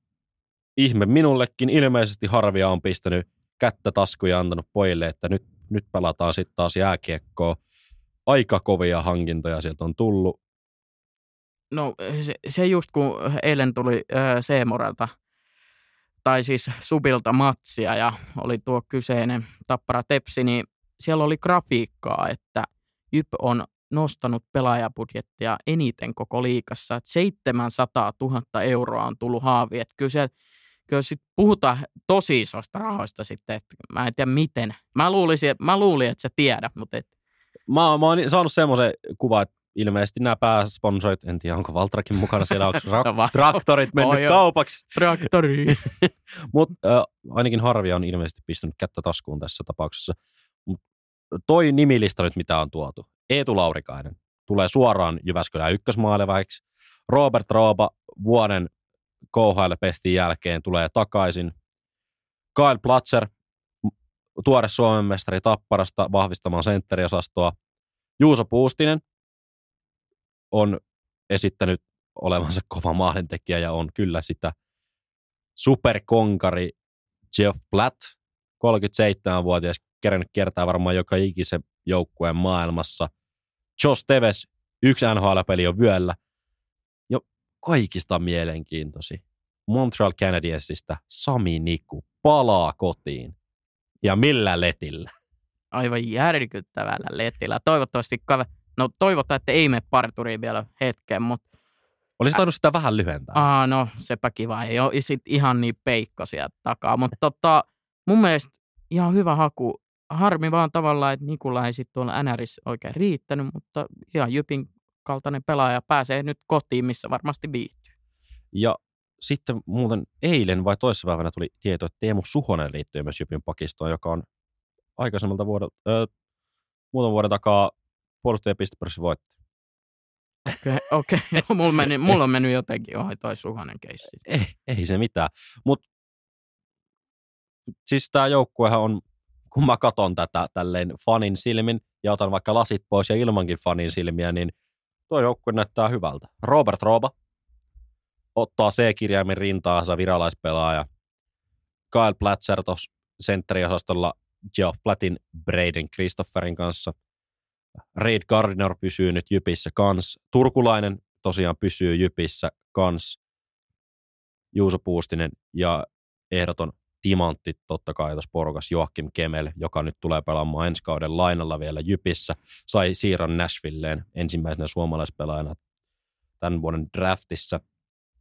ihme minullekin. Ilmeisesti Harvia on pistänyt kättä taskuja ja antanut pojille, että nyt, nyt pelataan sitten taas jääkiekkoa. aika kovia hankintoja sieltä on tullut. No se, se just kun eilen tuli äh, Seemorelta, tai siis Subilta matsia ja oli tuo kyseinen Tappara Tepsi, niin siellä oli grafiikkaa, että Jyp on nostanut pelaajabudjettia eniten koko liikassa. Että 700 000 euroa on tullut haavi. Että kyllä, se, kyllä sit puhutaan tosi isoista rahoista sitten. Että mä en tiedä miten. Mä, luulisin, mä luulin, että sä tiedät, mutta et... Mä, mä oon saanut semmoisen kuvan, että ilmeisesti nämä pääsponsorit, en tiedä onko Valtrakin mukana siellä, onko ra- traktorit mennyt oh, kaupaksi. Traktori. Mutta äh, ainakin Harvi on ilmeisesti pistänyt kättä taskuun tässä tapauksessa. Mut toi nimilista nyt, mitä on tuotu. Eetu Laurikainen tulee suoraan Jyväskylän ykkösmaalevaiksi. Robert Rooba vuoden KHL-pestin jälkeen tulee takaisin. Kyle Platzer, tuore Suomen mestari Tapparasta vahvistamaan sentteriosastoa. Juuso Puustinen on esittänyt olevansa kova maalintekijä ja on kyllä sitä superkonkari Jeff Platt, 37-vuotias, kerännyt kertaa varmaan joka ikisen joukkueen maailmassa. Josh Teves, yksi NHL-peli on vyöllä. Jo kaikista mielenkiintoisi. Montreal Canadiensista Sami Niku palaa kotiin. Ja millä letillä? Aivan järkyttävällä letillä. Toivottavasti, no toivotaan, että ei mene parturiin vielä hetken, mutta olisi tainnut sitä vähän lyhentää. Aa, no sepä kiva. Ei ole sit ihan niin peikko sieltä takaa. Mutta tota, mun mielestä ihan hyvä haku harmi vaan tavallaan, että Nikula ei sitten tuolla NRissä oikein riittänyt, mutta ihan Jypin kaltainen pelaaja pääsee nyt kotiin, missä varmasti viihtyy. Ja sitten muuten eilen vai toissapäivänä tuli tieto, että Teemu Suhonen liittyy myös Jypin pakistoon, joka on aikaisemmalta vuodelta, äh, muutaman vuoden takaa puolustajapistepörssi voitti. Okei, okay, okay. No, mulla, meni, mulla on mennyt jotenkin ohi toi Suhonen keissi. Ei, ei se mitään, mutta siis tämä joukkuehan on kun mä katon tätä tälleen fanin silmin ja otan vaikka lasit pois ja ilmankin fanin silmiä, niin tuo joukkue näyttää hyvältä. Robert Rooba ottaa C-kirjaimen rintaansa viralaispelaaja. Kyle Platzer tuossa sentteriosastolla Geoff Plattin Braden Christopherin kanssa. Reid Gardner pysyy nyt Jypissä kans. Turkulainen tosiaan pysyy Jypissä kans. Juuso Puustinen ja ehdoton timantti totta kai tuossa porukas Joakim Kemel, joka nyt tulee pelaamaan ensi kauden lainalla vielä Jypissä, sai siirron Nashvilleen ensimmäisenä suomalaispelaajana tämän vuoden draftissa.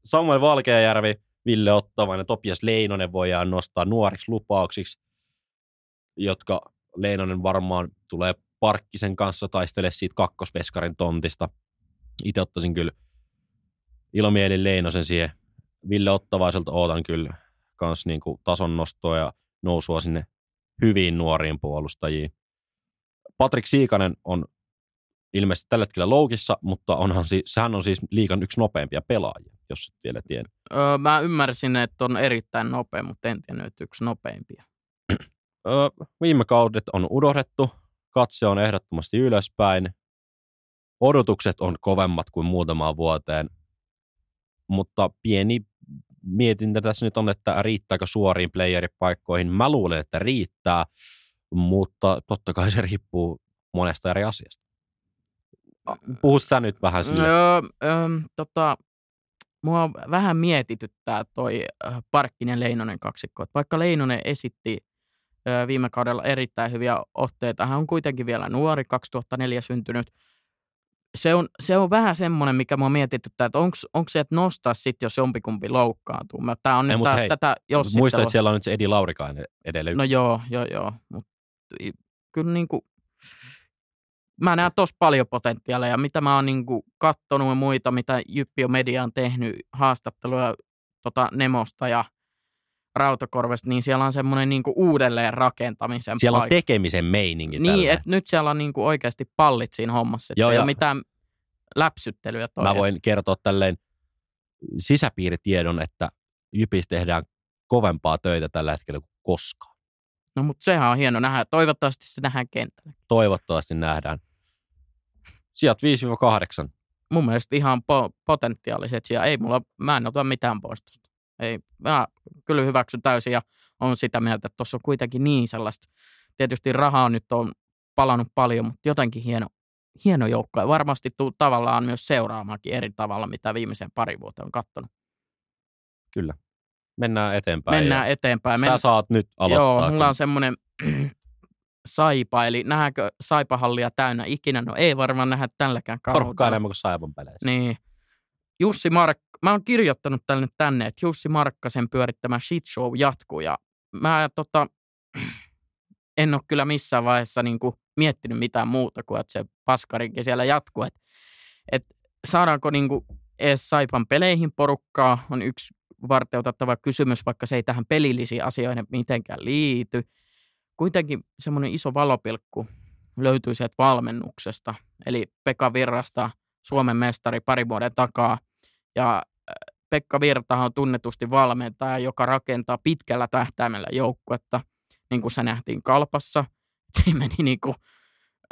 Samuel Valkeajärvi, Ville Ottavainen Topias Leinonen voidaan nostaa nuoriksi lupauksiksi, jotka Leinonen varmaan tulee Parkkisen kanssa taistele siitä kakkosveskarin tontista. Itse ottaisin kyllä ilomielin Leinosen siihen. Ville Ottavaiselta ootan kyllä kans niin kuin tason nostoa ja nousua sinne hyviin nuoriin puolustajiin. Patrick Siikanen on ilmeisesti tällä hetkellä loukissa, mutta onhan si- sehän on siis liikan yksi nopeimpia pelaajia, jos et vielä tiedä. Öö, mä ymmärsin, että on erittäin nopea, mutta en tiedä, että yksi nopeimpia. öö, viime kaudet on udotettu, katse on ehdottomasti ylöspäin, odotukset on kovemmat kuin muutamaan vuoteen, mutta pieni mietintä tässä nyt on, että riittääkö suoriin playeripaikkoihin. Mä luulen, että riittää, mutta totta kai se riippuu monesta eri asiasta. Puhu sä nyt vähän sille. Öö, öö, tota, mua vähän mietityttää toi Parkkinen Leinonen kaksikko. Vaikka Leinonen esitti viime kaudella erittäin hyviä otteita, hän on kuitenkin vielä nuori, 2004 syntynyt – se on, se on vähän semmoinen, mikä mua mietityttää, että onko se, että nostaa sitten, jos jompikumpi loukkaantuu. Tämä on nyt taas hei, tätä jos Muista, että siellä on nyt se Edi Laurikainen edelleen. No joo, joo, joo. Mut, kyllä niin kuin, mä näen tosi paljon potentiaalia, ja mitä mä oon niin kattonut ja muita, mitä Jyppi on media on tehnyt, haastatteluja tota Nemosta ja Rautakorvesta, niin siellä on semmoinen niin uudelleen rakentamisen Siellä paikka. on tekemisen meininki. Niin, että nyt siellä on niin kuin oikeasti pallit siinä hommassa. Joo, ei ja ole mitään läpsyttelyä. Toi. Mä voin kertoa tälleen sisäpiiritiedon, että Jypis tehdään kovempaa töitä tällä hetkellä kuin koskaan. No mutta sehän on hieno nähdä. Toivottavasti se nähdään kentällä. Toivottavasti nähdään. Sijat 5-8. Mun mielestä ihan po- potentiaaliset sijat. Ei mulla, mä en ota mitään poistosta. Ei, mä kyllä hyväksyn täysin ja on sitä mieltä, että tuossa on kuitenkin niin sellaista. Tietysti rahaa nyt on palannut paljon, mutta jotenkin hieno hieno joukko ja varmasti tuu tavallaan myös seuraamaankin eri tavalla, mitä viimeisen pari vuotta on katsonut. Kyllä. Mennään eteenpäin. Mennään eteenpäin. Sä Men... saat nyt aloittaa. Joo, mulla on semmoinen saipa, eli nähdäänkö saipahallia täynnä ikinä? No ei varmaan nähdä tälläkään Porukkaa kaudella. enemmän kuin Saipan peleissä. Niin. Jussi Mark, mä oon kirjoittanut tänne tänne, että Jussi Markkasen pyörittämä shit show jatkuu ja mä tota, en ole kyllä missään vaiheessa niin kuin miettinyt mitään muuta kuin, että se paskarinkin siellä jatkuu. Että et saadaanko niin kuin edes Saipan peleihin porukkaa on yksi varteutettava kysymys, vaikka se ei tähän pelillisiin asioihin mitenkään liity. Kuitenkin semmoinen iso valopilkku löytyy sieltä valmennuksesta. Eli Pekka Virrasta, Suomen mestari pari vuoden takaa. Ja äh, Pekka Virtahan on tunnetusti valmentaja, joka rakentaa pitkällä tähtäimellä joukkuetta, niin kuin se nähtiin Kalpassa. Se meni niin kuin,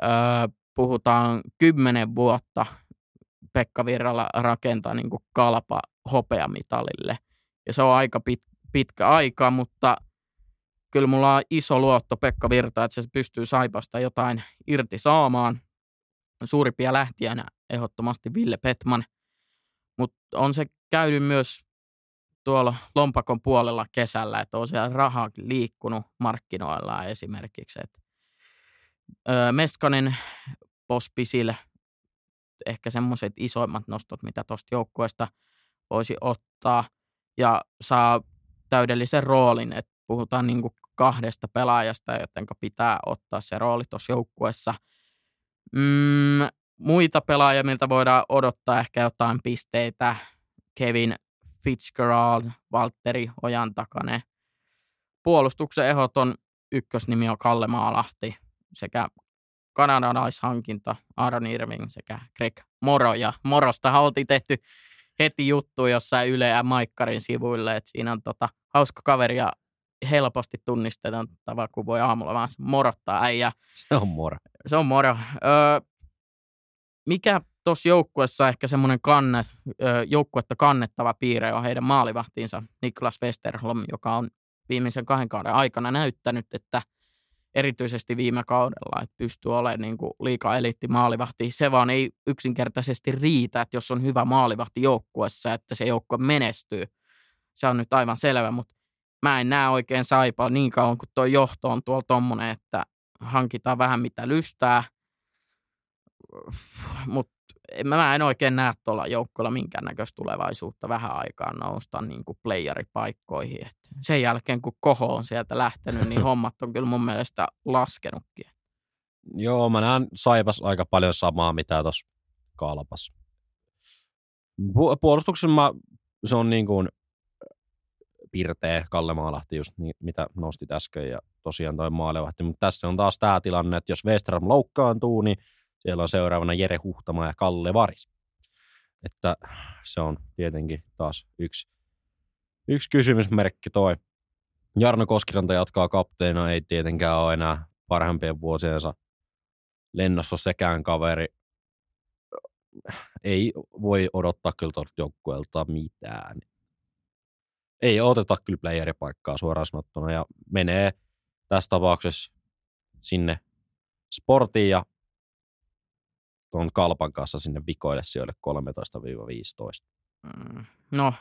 äh, puhutaan kymmenen vuotta Pekka Virralla rakentaa niin kuin Kalpa hopeamitalille. Ja se on aika pit, pitkä aika, mutta kyllä mulla on iso luotto Pekka Virta, että se pystyy Saipasta jotain irti saamaan. Suurimpia lähtijänä ehdottomasti Ville Petman, mutta on se käynyt myös tuolla lompakon puolella kesällä, että on siellä rahaa liikkunut markkinoilla esimerkiksi. Et, öö, Meskanen Pospisille ehkä semmoiset isoimmat nostot, mitä tuosta joukkueesta voisi ottaa ja saa täydellisen roolin, että puhutaan niin kuin kahdesta pelaajasta, joten pitää ottaa se rooli tuossa joukkueessa. Mm, muita pelaajia, miltä voidaan odottaa ehkä jotain pisteitä. Kevin Fitzgerald, Valtteri Ojantakane. Puolustuksen ehdoton ykkösnimi on Kalle Maalahti sekä kanadalaishankinta Aaron Irving sekä Greg Moro. Ja Morosta oltiin tehty heti juttu jossain Yle ja Maikkarin sivuille, että siinä on tota, hauska kaveri ja helposti tunnistettava, kun voi aamulla vaan morottaa äijä. Se on moro. Se on moro. Öö, mikä tuossa joukkuessa ehkä semmoinen kanne, joukkuetta kannettava piirre on heidän maalivahtiinsa Niklas Westerholm, joka on viimeisen kahden kauden aikana näyttänyt, että erityisesti viime kaudella, että pystyy olemaan niin kuin liika eliitti maalivahti. Se vaan ei yksinkertaisesti riitä, että jos on hyvä maalivahti joukkuessa, että se joukkue menestyy. Se on nyt aivan selvä, mutta mä en näe oikein saipaa niin kauan, kun tuo johto on tuolla tommonen, että hankitaan vähän mitä lystää. Mutta mä en oikein näe tuolla joukkueella minkäännäköistä tulevaisuutta vähän aikaa nousta niin kuin playeripaikkoihin. Et sen jälkeen, kun Koho on sieltä lähtenyt, niin hommat on kyllä mun mielestä laskenutkin. Joo, mä näen Saipas aika paljon samaa, mitä tuossa Kalpas. Pu- puolustuksessa mä, se on niin kuin pirteä Kalle Maalahti, just niin, mitä nostit äsken, ja tosiaan toi maalevahti. Mutta tässä on taas tämä tilanne, että jos Westram loukkaantuu, niin siellä on seuraavana Jere Huhtama ja Kalle Varis. Että se on tietenkin taas yksi, yksi kysymysmerkki toi. Jarno Koskiranta jatkaa kapteena, ei tietenkään ole enää parhaimpien vuosiensa lennossa sekään kaveri. Ei voi odottaa kyllä tuolta joukkueelta mitään. Ei oteta kyllä playeripaikkaa suoraan sanottuna ja menee tässä tapauksessa sinne sportiin ja tuon kalpan kanssa sinne vikoille sijoille 13-15. Mm, no,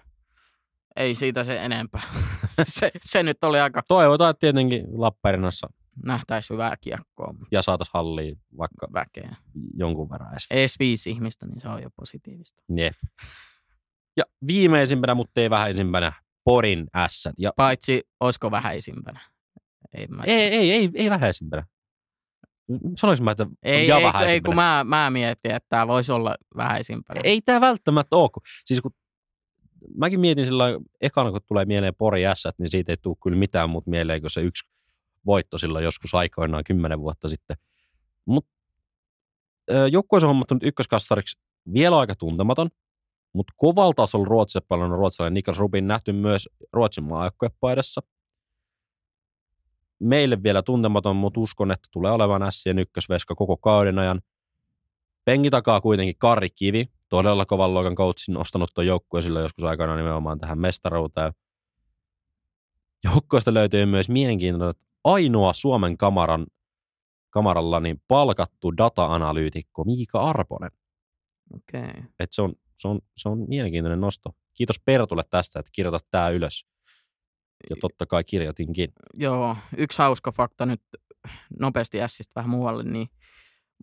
ei siitä se enempää. se, se nyt oli aika... Toivotaan, että tietenkin Lappeenrannassa nähtäisi hyvää kiekkoa. Ja saataisiin halliin vaikka väkeä. jonkun verran edes. Edes viisi ihmistä, niin se on jo positiivista. Jep. Ja viimeisimpänä, mutta ei vähäisimpänä, Porin ässät. Ja... Paitsi, olisiko vähäisimpänä? Ei, mä... ei, ei, ei, ei vähäisimpänä. Sanoisin mä, että ei, ja ei, ei, kun mä, mä mietin, että tämä voisi olla vähäisimpänä. Ei tämä välttämättä ole. Siis kun mäkin mietin sillä ekana, kun tulee mieleen Pori S, niin siitä ei tule kyllä mitään muuta mieleen kuin se yksi voitto silloin joskus aikoinaan kymmenen vuotta sitten. Mutta joukkueessa on hommattu nyt ykköskastariksi vielä aika tuntematon, mutta kovalla tasolla Ruotsissa paljon ruotsalainen Niklas Rubin nähty myös Ruotsin maajoukkuepaidassa meille vielä tuntematon, mutta uskon, että tulee olevan Sien ykkösveska koko kauden ajan. Pengi takaa kuitenkin Kari Kivi, todella kovan luokan coachin nostanut tuon joukkueen silloin joskus aikana nimenomaan tähän mestaruuteen. Joukkueesta löytyy myös mielenkiintoinen, että ainoa Suomen kamaran kamaralla niin palkattu data-analyytikko Miika Arponen. Okay. Et se, on, se, on, se on mielenkiintoinen nosto. Kiitos Pertulle tästä, että kirjoitat tämä ylös. Ja totta kai kirjoitinkin. Joo, yksi hauska fakta nyt nopeasti Ässistä vähän muualle, niin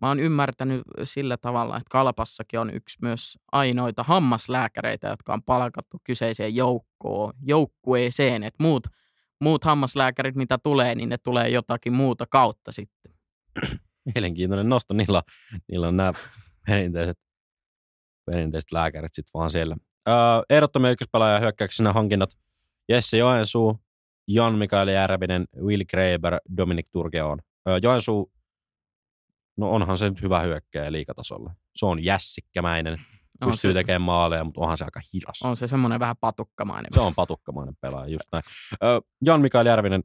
mä oon ymmärtänyt sillä tavalla, että Kalpassakin on yksi myös ainoita hammaslääkäreitä, jotka on palkattu kyseiseen joukkoon, joukkueeseen, että muut, muut hammaslääkärit, mitä tulee, niin ne tulee jotakin muuta kautta sitten. Mielenkiintoinen nosto. Niillä, niillä on nämä perinteiset, perinteiset lääkärit sitten vaan siellä. Öö, ehdottomia ykköspelaaja hyökkäyksenä hankinnat Jesse Joensuu, Jan Mikael Järvinen, Will Graeber, Dominic Turgeon. Joensuu, no onhan se nyt hyvä hyökkäjä liikatasolla. Se on jässikkämäinen, On pystyy se- tekemään maaleja, mutta onhan se aika hidas. On se semmoinen vähän patukkamainen. Se on patukkamainen pelaaja, just näin. Jan Mikael Järvinen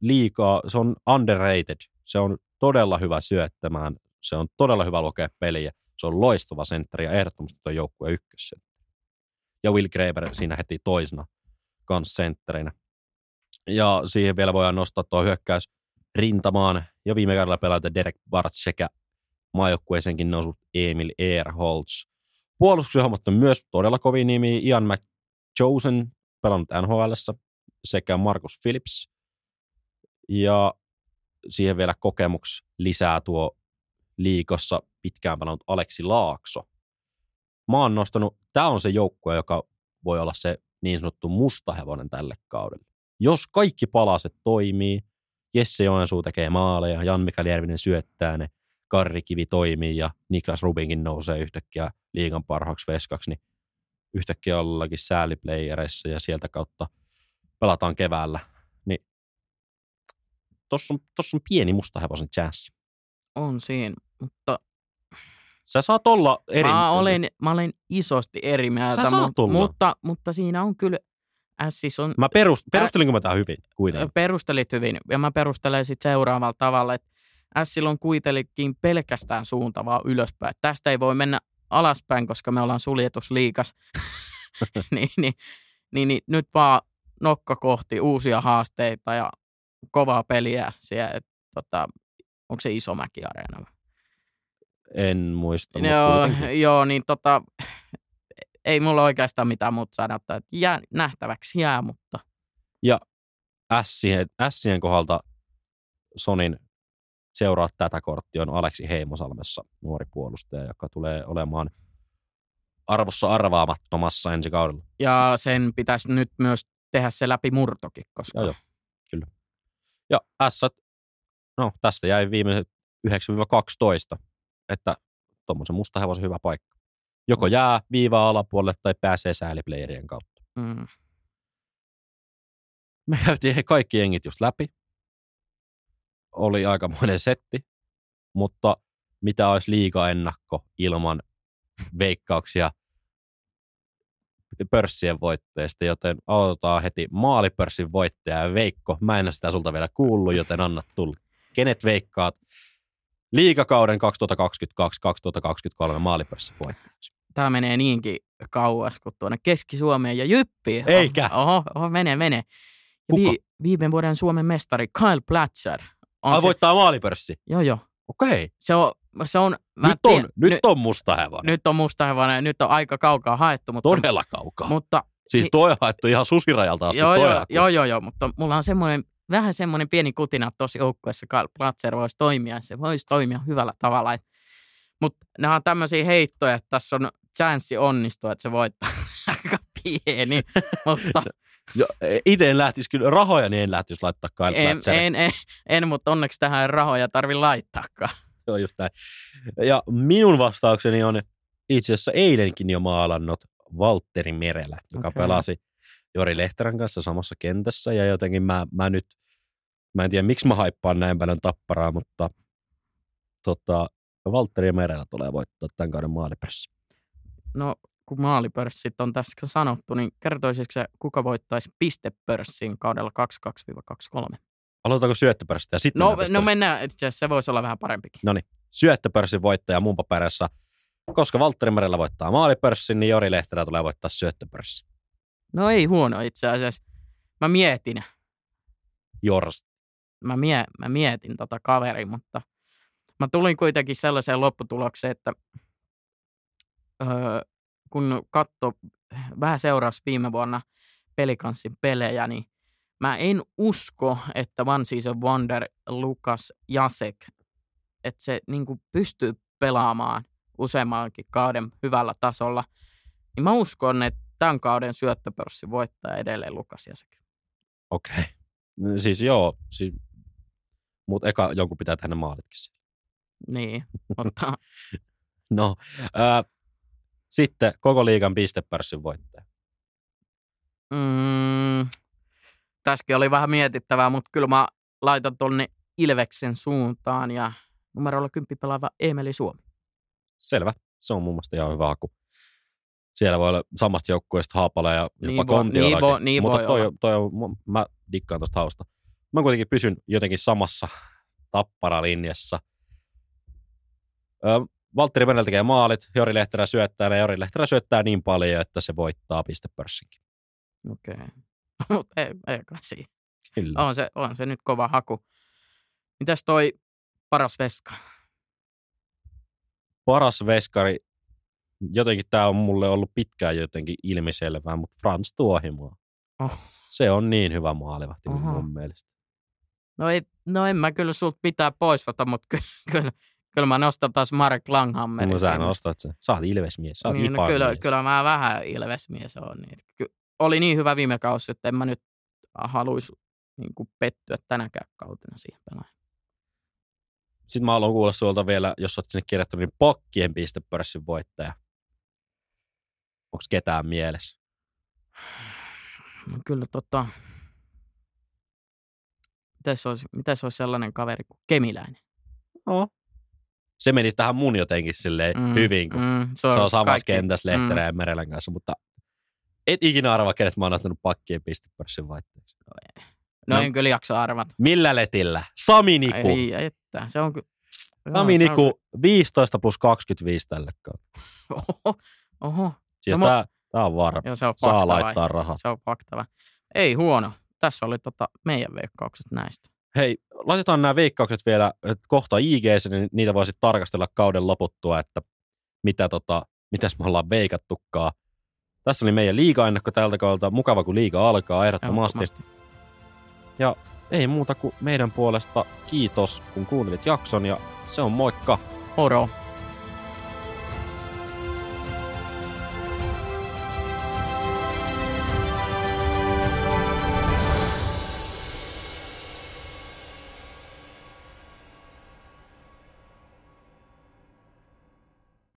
liikaa, se on underrated. Se on todella hyvä syöttämään. Se on todella hyvä lukea peliä. Se on loistava sentteri ja ehdottomasti tuo joukkue ykkössä. Ja Will Graeber siinä heti toisena kans sentterinä. Ja siihen vielä voidaan nostaa tuo hyökkäys rintamaan ja viime kaudella pelaita Derek Bart sekä maajoukkueeseenkin noussut Emil Ehrholz. Puolustuksen hommat on myös todella kovin nimi. Ian McJosen pelannut NHLssä sekä Marcus Phillips. Ja siihen vielä kokemuksi lisää tuo liikossa pitkään pelannut Aleksi Laakso. Mä oon nostanut, tämä on se joukkue, joka voi olla se niin sanottu mustahevonen tälle kaudelle. Jos kaikki palaset toimii, Jesse Joensuu tekee maaleja, Jan Mikael Järvinen syöttää ne, Karri Kivi toimii ja Niklas Rubinkin nousee yhtäkkiä liigan parhaaksi veskaksi, niin yhtäkkiä ollakin sääliplayereissa ja sieltä kautta pelataan keväällä. Niin tossa on, tossa on pieni mustahevosen chanssi. On siinä, mutta Sä saat olla eri... mä, olen, mä olen isosti eri mieltä, Sä olla. mutta, mutta siinä on kyllä, Ässis on, Mä perust, perustelinko mä tää hyvin kuitenkin? perustelit hyvin, ja mä perustelen sitten seuraavalla tavalla, että Ässillä on kuitenkin pelkästään suuntavaa ylöspäin. Tästä ei voi mennä alaspäin, koska me ollaan suljetusliikas. niin, niin, niin, niin, nyt vaan nokka kohti uusia haasteita ja kovaa peliä siellä, et, tota, onko se Isomäki Areena? En muista, Joo, joo, niin tota, ei mulla oikeastaan mitään muuta sanottaa. että Jää, nähtäväksi jää, mutta Ässien, Ässien kohdalta Sonin seuraa tätä korttia on Aleksi Heimosalmessa, nuori puolustaja, joka tulee olemaan arvossa arvaamattomassa ensi kaudella. ja sen pitäisi nyt myös tehdä se läpi murtokin, koska Joo, joo, kyllä. Ja ässät, no tästä jäi viimeiset 9-12, että tuommoisen mustahevosen hyvä paikka. Joko jää viivaa alapuolelle tai pääsee sääliplayerien kautta. mm, Me käytiin he kaikki jengit just läpi. Oli aikamoinen setti, mutta mitä olisi liiga ennakko ilman veikkauksia pörssien voitteista, joten aloitetaan heti maalipörssin voittaja ja Veikko. Mä en ole sitä sulta vielä kuullut, joten anna tulla. Kenet veikkaat liigakauden 2022-2023 maalipörssin voittajaksi? tämä menee niinkin kauas kuin tuonne Keski-Suomeen ja Jyppiin. Eikä. Oho, oho menee, menee. Ja Kuka? vi, viime vuoden Suomen mestari Kyle Platzer. On Ai se, voittaa maalipörssi. Joo, joo. Okei. Se on, se on, Nyt on, tien- nyt ny- on musta hevonen. nyt on musta hevonen, nyt on aika kaukaa haettu, mutta, Todella kaukaa. mutta Siis si- toi on haettu ihan susirajalta asti. joo, joo, joo, joo, joo, mutta mulla on semmoinen, vähän semmoinen pieni kutina, tuossa joukkueessa Kyle Platzer voisi toimia, se voisi toimia hyvällä tavalla. Mutta nämä on tämmöisiä heittoja, että tässä on chanssi onnistua, että se voittaa aika pieni, mutta Jo, Itse en lähtisi kyllä rahoja, niin en lähtisi laittaa Kyle en, en, en, en, mutta onneksi tähän rahoja tarvi laittaakaan. Joo, just näin. Ja minun vastaukseni on itse asiassa eilenkin jo maalannut Valtteri Merelä, joka Okei. pelasi Jori Lehterän kanssa samassa kentässä. Ja jotenkin mä, mä nyt, mä en tiedä miksi mä haippaan näin paljon tapparaa, mutta tota, Valtteri Merelä tulee voittaa tämän kauden maalipörssi. No, kun maalipörssit on tässä sanottu, niin kertoisitko se, kuka voittaisi pistepörssin kaudella 22-23? Aloitetaanko syöttöpörssistä ja sitten No, mennään no mennään, itse asiassa se voisi olla vähän parempikin. syöttöpörssin voittaja mun paperissa. Koska Valtteri Merellä voittaa maalipörssin, niin Jori Lehterä tulee voittaa syöttöpörssin. No ei huono itse asiassa. Mä mietin, Jors. Mä, mie, mä mietin tota kaveri, mutta Mä tulin kuitenkin sellaiseen lopputulokseen, että öö, kun katso, vähän seurasi viime vuonna pelikanssin pelejä, niin mä en usko, että One Season Wonder Lukas Jasek, että se niin pystyy pelaamaan useammankin kauden hyvällä tasolla. Niin mä uskon, että tämän kauden syöttöpörssi voittaa edelleen Lukas Jasek. Okei. Okay. Siis joo, siis, mutta eka jonkun pitää tehdä maalitkin siellä. Niin, mutta... no, ää, sitten koko liigan pistepörssin voittaja. Mm, tässäkin oli vähän mietittävää, mutta kyllä mä laitan tuonne Ilveksen suuntaan ja numerolla 10 pelaava Emeli Suomi. Selvä. Se on mun mielestä ihan hyvä haku. Siellä voi olla samasta joukkueesta Haapala ja jopa niin Kontiollakin. Niin, niin Mutta voi toi, olla. toi, on, mä dikkaan tuosta hausta. Mä kuitenkin pysyn jotenkin samassa tapparalinjassa. Valtteri Venel tekee maalit, Jori Lehterä syöttää ja Jori Lehterä syöttää niin paljon, että se voittaa pistepörssinkin. Okei. Okay. Mutta ei, ei kai siinä. Kyllä. On se, on se nyt kova haku. Mitäs toi paras veska? Paras veskari, jotenkin tämä on mulle ollut pitkään jotenkin ilmiselvää, mutta Frans Tuohimaa. Oh. Se on niin hyvä maalivahti mun mielestä. No, ei, no en mä kyllä sulta mitään pois mutta kyllä, kyllä, kyllä mä nostan taas Marek Langhammerin. No sä nostat sen. Sä oot Ilvesmies, sä oot niin, no, kyllä, kyllä mä vähän Ilvesmies on. Niin. Ky- oli niin hyvä viime kausi, että en mä nyt haluaisi niin kuin pettyä tänäkään kautena siihen pelaajan. Sitten mä haluan kuulla sulta vielä, jos oot sinne kirjoittanut, niin pakkien pistepörssin voittaja. Onko ketään mielessä? No, kyllä tota... Mitäs olisi, mitäs olisi sellainen kaveri kuin Kemiläinen? No. Se meni tähän mun jotenkin silleen Mm, hyvin, kun mm, se on samassa kaikki- kentässä Lehterä ja Merelän kanssa, mutta et ikinä arvaa, kenet mä oon ottanut pakkien pistepörssin voittajaksi. No, No. en kyllä jaksa arvata. Millä letillä? Sami Niku. Ei, että. Se on kyllä... Sami se on Niku 15 plus 25 tälle kaudelle. kyllä- Oho, oho. Siis No, tää, tää on varma. Joo, se on Saa laittaa rahaa. Se on faktava. Ei huono. Tässä oli tota meidän veikkaukset näistä. Hei, laitetaan nämä veikkaukset vielä että kohta ig niin niitä voisit tarkastella kauden loputtua, että mitä tota, mitäs me ollaan veikattukaan. Tässä oli meidän liiga-ennakko tältä kaudelta. Mukava, kun liiga alkaa ehdottomasti. Ehdottomasti. Ei muuta kuin meidän puolesta kiitos, kun kuuntelit jakson ja se on moikka! Moro.